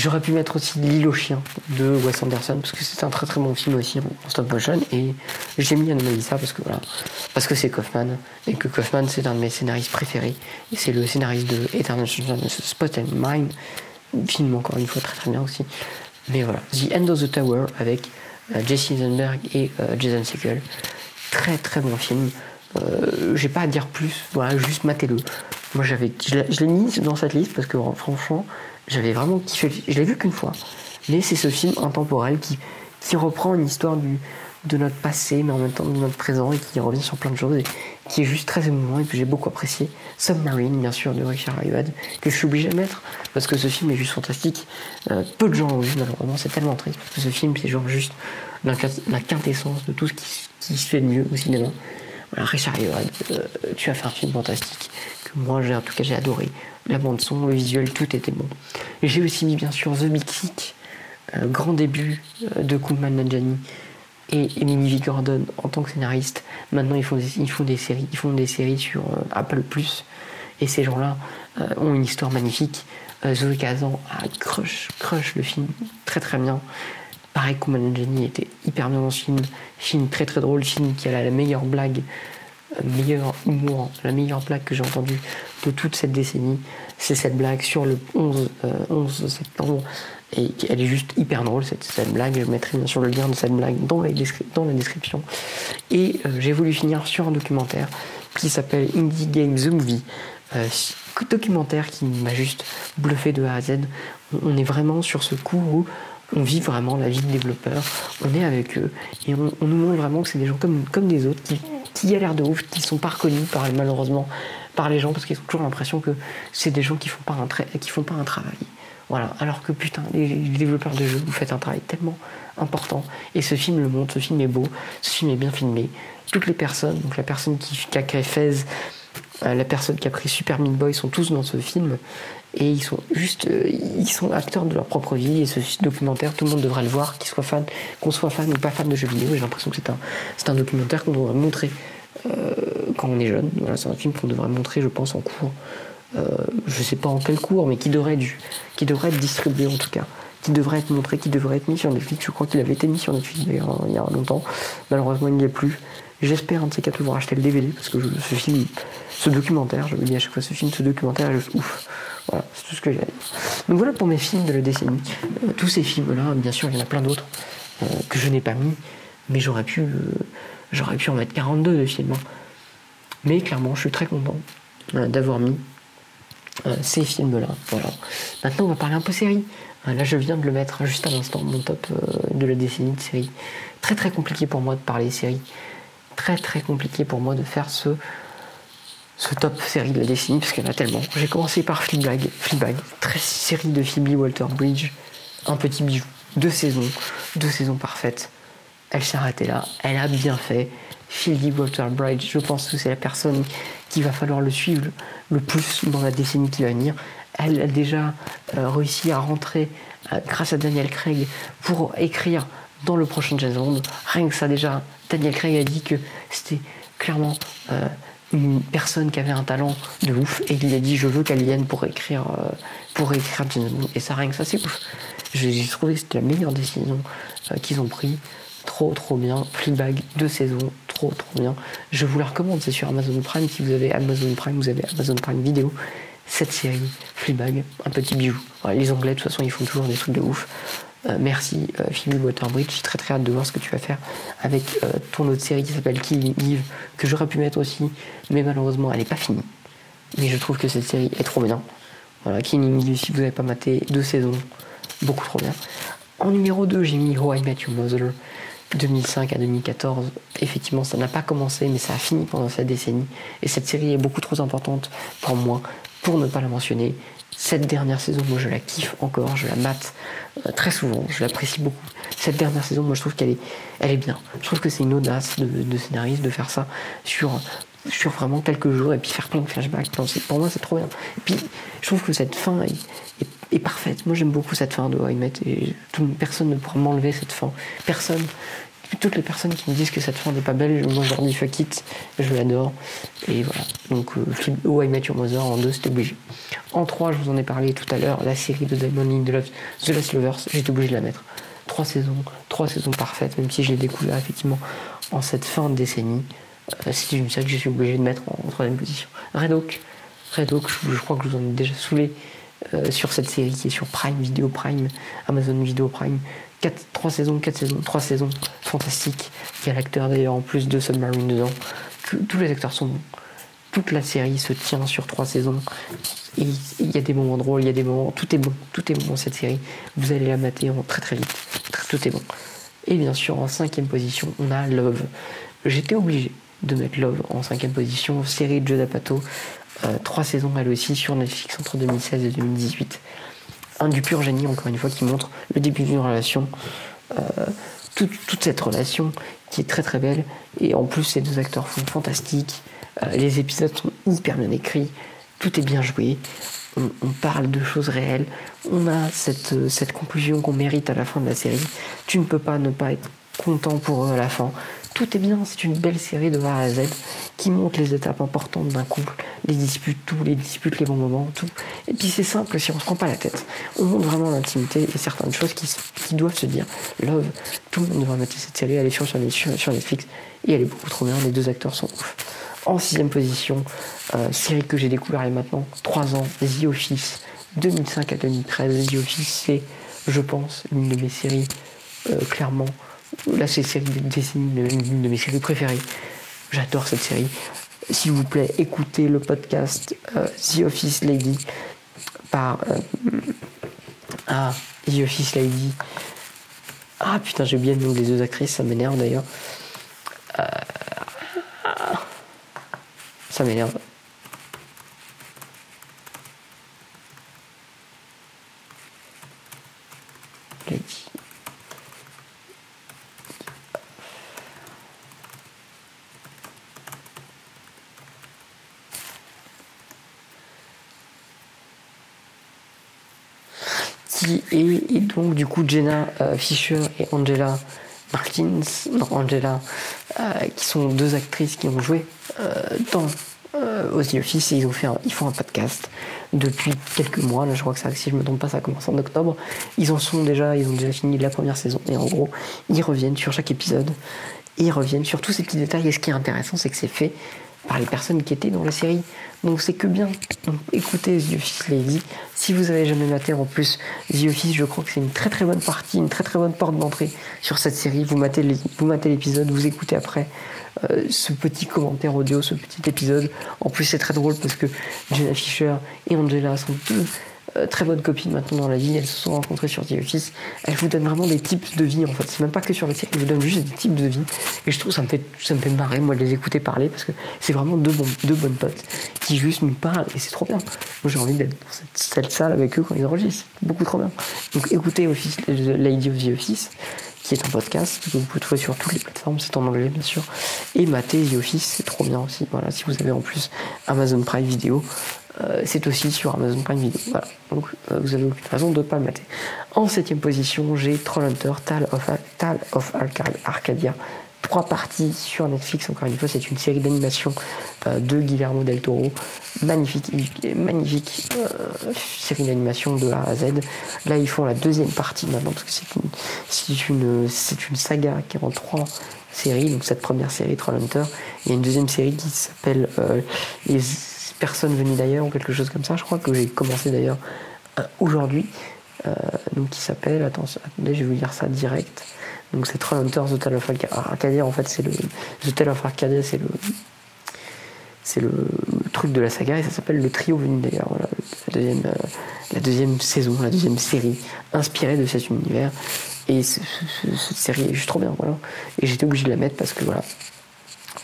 J'aurais pu mettre aussi L'île aux chiens de Wes Anderson parce que c'est un très très bon film aussi en stop motion et j'ai mis Anomalisa parce que voilà parce que c'est Kaufman et que Kaufman c'est un de mes scénaristes préférés et c'est le scénariste de Eternal Sunshine Spot and Mine film encore une fois très très bien aussi mais voilà The End of the Tower avec Jesse Eisenberg et euh, Jason Segel. Très très bon film. Euh, j'ai pas à dire plus. Voilà juste matez-le. Moi j'avais je l'ai mis dans cette liste parce que franchement j'avais vraiment kiffé. Je l'ai vu qu'une fois. Mais c'est ce film intemporel qui, qui reprend une histoire du, de notre passé, mais en même temps de notre présent, et qui revient sur plein de choses, qui est juste très émouvant, et que j'ai beaucoup apprécié. Submarine, bien sûr, de Richard Ayoade, que je suis obligé de mettre, parce que ce film est juste fantastique. Euh, peu de gens l'ont vu, malheureusement, c'est tellement triste, parce que ce film, c'est genre juste la, quintessence de tout ce qui, se fait de mieux au cinéma. Richard Ayoade, euh, tu as fait un film fantastique, que moi, en tout cas, j'ai adoré la bande son, le visuel, tout était bon. J'ai aussi mis bien sûr The Big Sick, euh, grand début euh, de Kuman Nanjani et Emily V. Gordon en tant que scénariste. Maintenant ils font des, ils font des séries, ils font des séries sur euh, Apple Plus et ces gens-là ont une histoire magnifique. Zoé Kazan a crush, crush le film très très bien. Pareil, Kuman Nanjani était hyper bien dans ce film, film très très drôle, film qui a la meilleure blague meilleur humour, la meilleure blague que j'ai entendue de toute cette décennie, c'est cette blague sur le 11, 11 euh, septembre. Et elle est juste hyper drôle, cette, blague. Je mettrai bien sûr le lien de cette blague dans la, description. Et euh, j'ai voulu finir sur un documentaire qui s'appelle Indie Game The Movie. Euh, documentaire qui m'a juste bluffé de A à Z. On est vraiment sur ce coup où on vit vraiment la vie de développeurs, on est avec eux et on, nous montre vraiment que c'est des gens comme, des autres qui, qui a l'air de ouf, qui sont pas reconnus malheureusement par les gens parce qu'ils ont toujours l'impression que c'est des gens qui font pas un, qui font pas un travail. Voilà. Alors que putain, les, développeurs de jeux, vous faites un travail tellement important. Et ce film le montre, ce film est beau, ce film est bien filmé. Toutes les personnes, la personne qui, a créé Fez, euh, la personne qui a pris Super Meat Boy sont tous dans ce film et ils sont juste euh, ils sont acteurs de leur propre vie et ce documentaire tout le monde devrait le voir qu'il soit fan qu'on soit fan ou pas fan de jeux vidéo j'ai l'impression que c'est un c'est un documentaire qu'on devrait montrer euh, quand on est jeune voilà c'est un film qu'on devrait montrer je pense en cours euh, je sais pas en quel cours mais qui devrait être distribué en tout cas qui devrait être montré qui devrait être mis sur Netflix je crois qu'il avait été mis sur Netflix il y a longtemps malheureusement il n'y est plus J'espère un de ces quatre pouvoir acheter le DVD parce que ce film, ce documentaire, je me dis à chaque fois ce film, ce documentaire est juste ouf. Voilà, c'est tout ce que j'ai à dire. Donc voilà pour mes films de la décennie. Euh, tous ces films-là, bien sûr, il y en a plein d'autres euh, que je n'ai pas mis, mais j'aurais pu, j'aurais pu en mettre 42 de films. Hein. Mais clairement, je suis très content d'avoir mis ces films-là. Voilà. Maintenant, on va parler un peu série. Là, je viens de le mettre juste à l'instant, mon top de la décennie de série. Très très compliqué pour moi de parler série. Très très compliqué pour moi de faire ce ce top série de la décennie, parce qu'il y en a tellement. J'ai commencé par Fleabag, Fleabag, très série de Phoebe Water-Bridge, un petit bijou, deux saisons, deux saisons parfaites. Elle s'est arrêtée là, elle a bien fait. Phoebe Water-Bridge, je pense que c'est la personne qu'il va falloir le suivre le plus dans la décennie qui va venir. Elle a déjà euh, réussi à rentrer euh, grâce à Daniel Craig pour écrire dans le prochain James Bond. Rien que ça déjà, Daniel Craig a dit que c'était clairement euh, une personne qui avait un talent de ouf et il a dit je veux qu'elle vienne pour écrire pour écrire James Bond. Et ça rien que ça c'est ouf. J'ai trouvé que c'était la meilleure décision qu'ils ont pris. Trop trop bien. Fleabag deux saisons trop trop bien. Je vous la recommande c'est sur Amazon Prime. Si vous avez Amazon Prime vous avez Amazon Prime vidéo cette série Fleabag un petit bijou. Les anglais de toute façon ils font toujours des trucs de ouf. Euh, merci euh, Philippe Waterbridge, j'ai très très hâte de voir ce que tu vas faire avec euh, ton autre série qui s'appelle Killing Eve, que j'aurais pu mettre aussi, mais malheureusement elle n'est pas finie. Mais je trouve que cette série est trop bien. Voilà, Killing Eve, si vous n'avez pas maté, deux saisons, beaucoup trop bien. En numéro 2, j'ai mis How I Met Your Mother, 2005 à 2014. Effectivement, ça n'a pas commencé, mais ça a fini pendant cette décennie. Et cette série est beaucoup trop importante pour moi pour ne pas la mentionner. Cette dernière saison, moi je la kiffe encore, je la mate euh, très souvent, je l'apprécie beaucoup. Cette dernière saison, moi je trouve qu'elle est, elle est bien. Je trouve que c'est une audace de, scénariste de faire ça sur, sur vraiment quelques jours et puis faire plein de flashbacks. pour moi, c'est trop bien. Et puis, je trouve que cette fin parfaite. Moi j'aime beaucoup cette fin de I Met et personne ne pourra m'enlever cette fin. Personne toutes les personnes qui me disent que cette fin n'est pas belle, moi je leur dis fuck it, je l'adore. Et voilà. Donc, euh, I Met Your Mother en deux, c'était obligé. En trois, je vous en ai parlé tout à l'heure, la série de Diamond Link de Love, The Last Lovers, j'étais obligé de la mettre. Trois saisons, trois saisons parfaites, même si je l'ai découvert effectivement en cette fin de décennie. C'est une série que je suis obligé de mettre en, troisième position. Red Oak, Red Oak, je, crois que je vous en ai déjà saoulé euh, sur cette série qui est sur Prime Video Prime, Amazon Video Prime. 4, 3 saisons, 4 saisons, 3 saisons, fantastique. Il y a l'acteur d'ailleurs en plus de Submarine dedans. tous les acteurs sont bons. Toute la série se tient sur 3 saisons. Il y a des moments drôles, il y a des moments. Tout est bon, tout est bon cette série. Vous allez la mater très très vite. Tout est bon. Et bien sûr, en cinquième position, on a Love. J'étais obligé de mettre Love en cinquième position. Série de Joe D'Apato. Euh, trois saisons elle aussi sur Netflix entre 2016 et 2018 un du pur génie, encore une fois, qui montre le début d'une relation, euh, toute, cette relation qui est très très belle. Et en plus, ces deux acteurs sont fantastiques. Euh, les épisodes sont hyper bien écrits. Tout est bien joué. On, parle de choses réelles. On a cette, cette conclusion qu'on mérite à la fin de la série. Tu ne peux pas ne pas être content pour eux à la fin tout est bien, c'est une belle série de A à Z qui montre les étapes importantes d'un couple, les disputes, tout, les disputes, les bons moments, tout. Et puis c'est simple si on se prend pas la tête. On montre vraiment l'intimité et certaines choses qui, doivent se dire. Love, tout le monde devrait mettre cette série, elle est sur, Netflix et elle est beaucoup trop bien, les deux acteurs sont ouf. En sixième position, euh, série que j'ai découvert il y a maintenant 3 ans, The Office, 2005 à 2013. The Office, c'est, je pense, une de mes séries euh, clairement Là, c'est une de mes séries préférées. J'adore cette série. S'il vous plaît, écoutez le podcast euh, The Office Lady par euh, ah, The Office Lady Ah putain, j'ai oublié le nom des deux actrices, ça m'énerve d'ailleurs. Euh, ça m'énerve. Lady. Qui est, et donc du coup Jenna euh, Fisher et Angela Martins, non Angela, euh, qui sont deux actrices qui ont joué euh, dans euh, The Office et ils ont fait ils font un podcast depuis quelques mois. Je crois que si je me trompe pas, ça a commencé en octobre. Ils en sont déjà, ils ont déjà fini la première saison et en gros, ils reviennent sur chaque épisode ils reviennent sur tous ces petits détails. Et ce qui est intéressant, c'est que c'est fait par les personnes qui étaient dans la série. Donc c'est que bien. Donc écoutez The Office Lady. Si vous avez jamais maté en plus The Office, je crois que c'est une très très bonne partie, une très très bonne porte d'entrée sur cette série. Vous matez l'épisode, vous écoutez après euh, ce petit commentaire audio, ce petit épisode. En plus c'est très drôle parce que Jenna Fisher et Angela sont deux euh, très bonnes copines maintenant dans la vie. Elles se sont rencontrées sur The Office. Elles vous donnent vraiment des tips de vie en fait. C'est même pas que sur la série, elles vous donnent juste des tips de vie. Et je trouve ça me fait ça me fait marrer moi de les écouter parler parce que c'est vraiment deux, deux bonnes potes qui juste nous parlent et c'est trop bien. Moi j'ai envie d'être dans cette, salle avec eux quand ils enregistrent. Beaucoup trop bien. Donc écoutez Office, euh, Lady of the Office qui est un podcast que vous pouvez trouver sur toutes les plateformes, c'est en anglais bien sûr. Et mater The Office, c'est trop bien aussi. Voilà, si vous avez en plus Amazon Prime Video, euh, c'est aussi sur Amazon Prime Video. Voilà, donc euh, vous avez aucune raison de ne pas le mater. En septième position, j'ai Trollhunter, Tal of, Tal of Arca- Arcadia. Trois parties sur Netflix, encore une fois, c'est une série d'animation euh, de Guillermo del Toro. Magnifique, magnifique série d'animation de A à Z. Là, ils font la deuxième partie maintenant, parce que c'est une, c'est une, c'est une saga qui est en trois séries. Donc, cette première série, Trollhunter, il y a une deuxième série qui s'appelle personnes venues d'ailleurs, ou quelque chose comme ça. Je crois que j'ai commencé d'ailleurs euh, aujourd'hui. Euh, donc, qui s'appelle, attendez, je vais vous dire ça direct. Donc, c'est Trollhunter, The Tale of Arca- Arcadia. En fait, c'est le. The Tale of Arcadia, c'est le c'est le, truc de la saga et ça s'appelle le trio venu d'ailleurs. Voilà, la, deuxième, euh, la deuxième saison, la deuxième série inspirée de cet univers. Et ce- ce- ce- cette série est juste trop bien. Voilà. Et j'étais obligé de la mettre parce que voilà.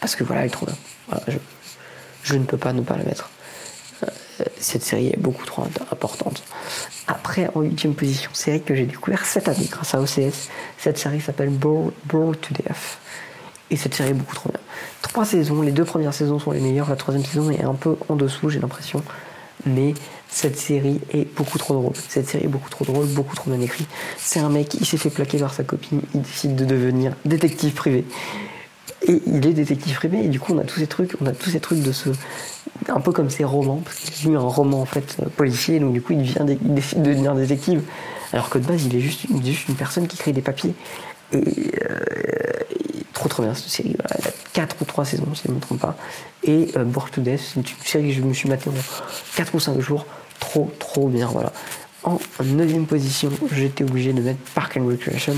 Parce que voilà, elle est trop bien. Voilà, je, je ne peux pas ne pas la mettre. Euh, cette série est beaucoup trop importante. Après, en huitième position, série que j'ai découvert cette année grâce à OCS. Cette série s'appelle Bore, Bore to Death. Et cette série est beaucoup trop bien. Trois saisons, les deux premières saisons sont les meilleures, la troisième saison est un peu en dessous, j'ai l'impression. Mais cette série est beaucoup trop drôle. Cette série est beaucoup trop drôle, beaucoup trop bien écrite. C'est un mec, il s'est fait plaquer par sa copine, il décide de devenir détective privé. Et il est détective privé, et du coup on a tous ces trucs, on a tous ces trucs de ce. Un peu comme ses romans, parce qu'il a lu un roman en fait euh, policier, donc du coup il, devient décide de devenir détective. Alors que de base il est juste, est juste une personne qui crée des papiers. Et, euh, trop trop bien cette série. Elle a 4 ou 3 saisons, si je ne me trompe pas. Et euh, to Death, c'est une série que je me suis maté en 4 ou 5 jours. Trop trop bien, voilà. En 9 position, j'étais obligé de mettre Park and Recreation,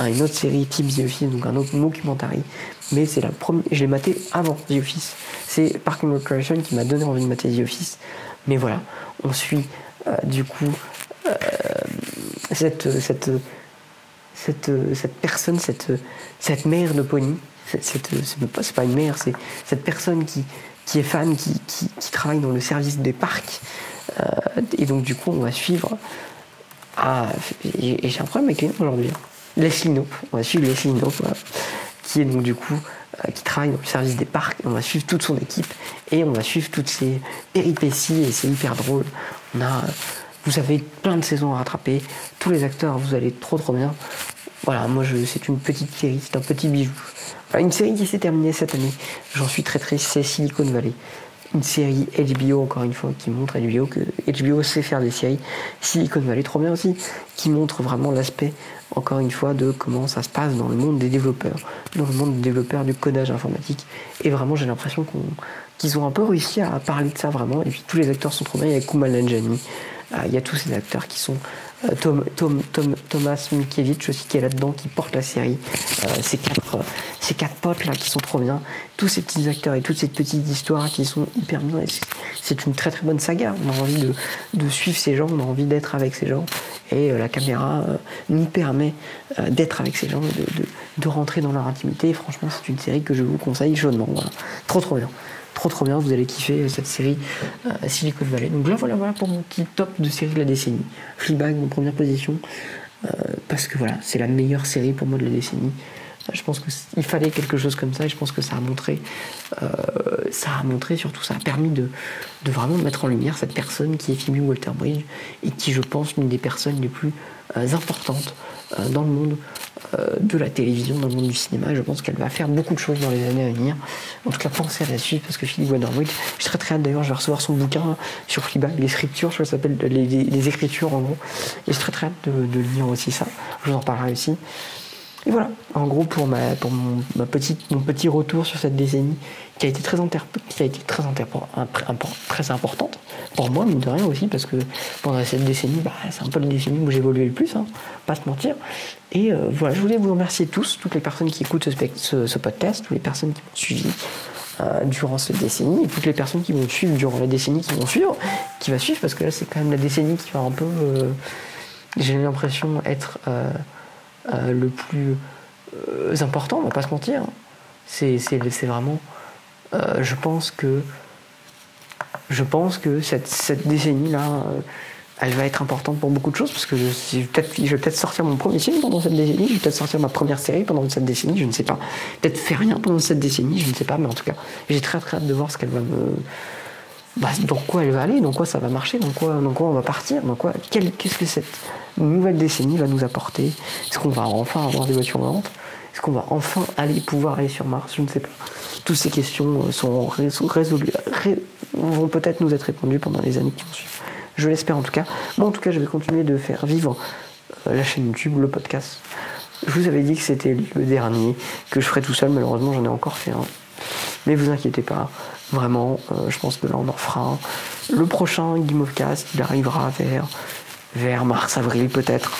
une autre série type The Office, donc un autre documentary. Mais c'est la première, je l'ai maté avant The Office. C'est Park and Recreation qui m'a donné envie de mater The Office. Mais voilà, on suit euh, du coup euh, cette, cette, cette, cette personne, cette, cette mère de Pony, c'est pas, pas une mère, c'est cette personne qui, qui est fan, qui, qui, travaille dans le service des parcs. Euh, et donc, du coup, on va suivre. Ah, et, j'ai un problème avec les noms aujourd'hui. hein. Leslie Knope, on va suivre Leslie Knope, voilà, qui est donc du coup euh, qui travaille dans le service des parcs. On va suivre toute son équipe et on va suivre toutes ses péripéties et c'est hyper drôle. On a, vous avez plein de saisons à rattraper. Tous les acteurs, vous allez trop trop bien. Voilà, moi c'est une petite série, c'est un petit bijou. Une série qui s'est terminée cette année. J'en suis très triste, c'est Silicon Valley. Une série HBO, encore une fois, qui montre HBO que HBO sait faire des séries. Silicon Valley, trop bien aussi, qui montre vraiment l'aspect, encore une fois, de comment ça se passe dans le monde des développeurs, dans le monde des développeurs du codage informatique. Et vraiment, j'ai l'impression qu'on- qu'ils ont un peu réussi à parler de ça vraiment. Et puis tous les acteurs sont trop bien. Il y a Kumail Nanjiani, euh, il y a tous ces acteurs qui sont Tom, Tom, Tom, Thomas Mikiewicz aussi qui est là-dedans, qui porte la série. ces, quatre, ces quatre potes là qui sont trop bien. Tous ces petits acteurs et toutes ces petites histoires qui sont hyper bien. C'est une très très bonne saga. On a envie de, suivre ces gens, on a envie d'être avec ces gens. Et la caméra nous permet d'être avec ces gens, de, rentrer dans leur intimité. Et franchement, c'est une série que je vous conseille chaudement. Voilà. Trop trop bien trop trop bien, vous allez kiffer cette série euh, Silicon Valley. Donc là voilà, voilà pour mon petit top de série de la décennie. Fleabag en première position, euh, parce que voilà, c'est la meilleure série pour moi de la décennie. Euh, je pense qu'il fallait quelque chose comme ça et je pense que ça a montré, ça a montré surtout, ça a permis de, de vraiment mettre en lumière cette personne qui est Phoebe Walter-Bridge et qui, je pense, l'une des personnes les plus importantes dans le monde euh, de la télévision, dans le monde du cinéma. Je pense qu'elle va faire beaucoup de choses dans les années à venir. En tout cas, pensez à la suite parce que Philippe Waterwood, je suis très très hâte d'ailleurs, je vais recevoir son bouquin sur Fleabag, les scriptures, je crois que ça s'appelle les, écritures en gros. Et je suis très très hâte de, de lire aussi ça. Je vous en parlerai aussi. Et voilà, en gros, pour, ma, mon, petite, mon petit retour sur cette décennie qui a été très, qui a été très, importante pour moi, mine de rien aussi, parce que pendant cette décennie, bah, c'est un peu la décennie où évolué le plus, hein, pas se mentir. Et euh, voilà, je voulais vous remercier tous, toutes les personnes qui écoutent ce, ce, podcast, toutes les personnes qui m'ont suivi euh, durant cette décennie, et toutes les personnes qui vont suivre durant la décennie qui vont suivre, qui va suivre, parce que là, c'est quand même la décennie qui va un peu, euh, j'ai l'impression, être le plus important, on va pas se mentir. C'est vraiment euh, je pense que je pense que cette, cette décennie-là, euh, elle va être importante pour beaucoup de choses parce que je, vais peut-être peut sortir mon premier film pendant cette décennie, je vais peut-être sortir ma première série pendant cette décennie, je ne sais pas. Peut-être faire rien pendant cette décennie, je ne sais pas, mais en tout cas, j'ai très très hâte de voir ce qu'elle va me. Bah, dans quoi elle va aller, dans quoi ça va marcher, dans quoi, dans quoi on va partir, dans quoi. Qu'est-ce que cette nouvelle décennie va nous apporter Est-ce qu'on va enfin avoir des voitures volantes Est-ce qu'on va enfin aller pouvoir aller sur Mars? Je ne sais pas toutes ces questions euh, sont résolues, vont peut-être nous être répondues pendant les années qui vont suivre. Je l'espère en tout cas. Moi en tout cas, je vais continuer de faire vivre euh, la chaîne YouTube, le podcast. Je vous avais dit que c'était le dernier que je ferais tout seul. Malheureusement, j'en ai encore fait un. Mais vous inquiétez pas, vraiment, euh, je pense que là on en fera un. Le prochain Game il arrivera vers vers mars, avril peut-être.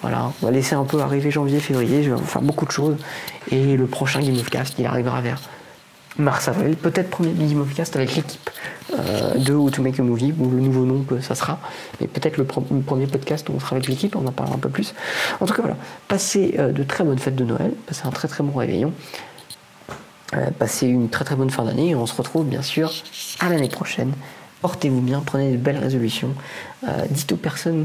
Voilà, on va laisser un peu arriver janvier, février, je vais faire beaucoup de choses. Et le prochain Game of Cast, il arrivera vers mars-avril, peut-être premier Big Cast avec l'équipe euh, de How to Make a Movie, ou le nouveau nom que ça sera, mais peut-être le, premier podcast où on sera avec l'équipe, on en parlera un peu plus. En tout cas, voilà, passez euh, de très bonnes fêtes de Noël, passez un très très bon réveillon, euh, passez une très très bonne fin d'année, et on se retrouve bien sûr à l'année prochaine. Portez-vous bien, prenez de belles résolutions, dites aux personnes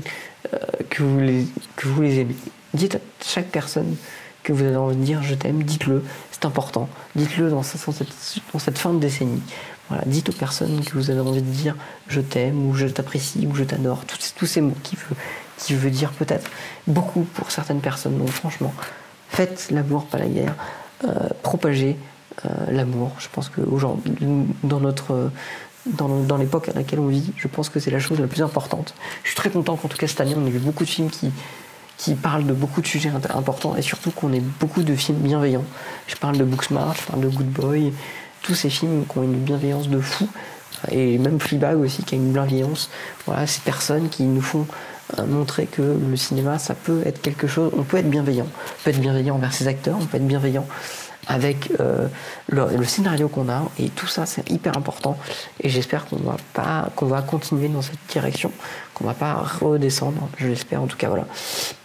que, vous les, que vous les aimez, dites à chaque personne que vous avez envie de dire je t'aime, dites-le, c'est important. Dites-le dans, cette, fin de décennie. Voilà, dites aux personnes que vous avez envie de dire je t'aime ou je t'apprécie ou je t'adore, tous, ces mots qui veut, qui veut dire peut-être beaucoup pour certaines personnes. Donc franchement, faites l'amour, pas la guerre, euh, propagez euh, l'amour. Je pense que dans notre dans, l'époque à laquelle on vit, je pense que c'est la chose la plus importante. Je suis très content qu'en tout cas cette année on ait vu beaucoup de films qui, qui parle de beaucoup de sujets importants et surtout qu'on ait beaucoup de films bienveillants. Je parle de Booksmart, je parle de Good Boy, tous ces films qui ont une bienveillance de fou et même Fleabag aussi qui a une bienveillance. Voilà, ces personnes qui nous font euh, montrer que le cinéma ça peut être quelque chose, on peut être bienveillant, on peut être bienveillant envers ses acteurs, on peut être bienveillant avec euh, le, scénario qu'on a et tout ça c'est hyper important et j'espère qu'on va pas qu'on va continuer dans cette direction qu'on va pas redescendre je l'espère en tout cas voilà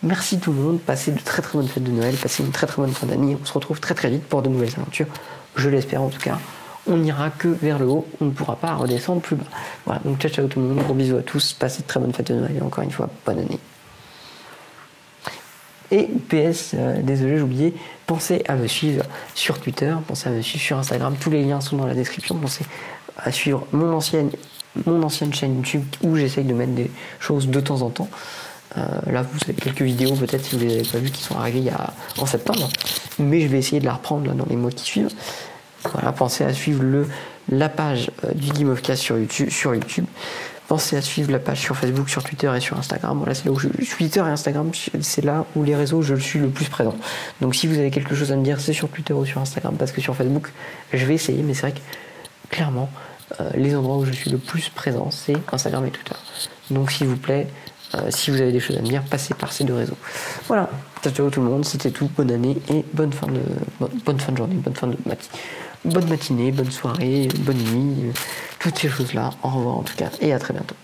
merci tout le monde passez de très très bonnes fêtes de Noël passez une très très bonne fin d'année on se retrouve très très vite pour de nouvelles aventures je l'espère en tout cas on n'ira que vers le haut, on ne pourra pas redescendre plus bas. Voilà, donc ciao ciao tout le monde, gros bisous à tous, passez de très bonnes fêtes de Noël et encore une fois, bonne année. Et PS, euh, désolé, j'ai oublié, pensez à me suivre sur Twitter, pensez à me suivre sur Instagram, tous les liens sont dans la description, pensez à suivre mon ancienne, mon ancienne chaîne YouTube où j'essaye de mettre des choses de temps en temps. Euh, là, vous avez quelques vidéos peut-être si vous les avez pas vues qui sont arrivées en septembre, mais je vais essayer de la reprendre dans les mois qui suivent. Voilà, pensez à suivre la page euh, du Game of Cast. Sur YouTube. Pensez à suivre la page sur Facebook, sur Twitter et sur Instagram. Voilà, c'est là où je, Twitter et Instagram, c'est là où les réseaux je suis le plus présent. Donc si vous avez quelque chose à me dire, c'est sur Twitter ou sur Instagram, parce que sur Facebook, je vais essayer, mais c'est vrai que clairement, euh, les endroits où je suis le plus présent, c'est Instagram et Twitter. Donc s'il vous plaît, Euh, si vous avez des choses à me dire, passez par ces deux réseaux. Voilà, ciao tout le monde, c'était tout, bonne année et bonne fin de, bonne, fin de journée, bonne fin de matinée. Bonne matinée, bonne soirée, bonne nuit, toutes ces choses-là. Au revoir en tout cas et à très bientôt.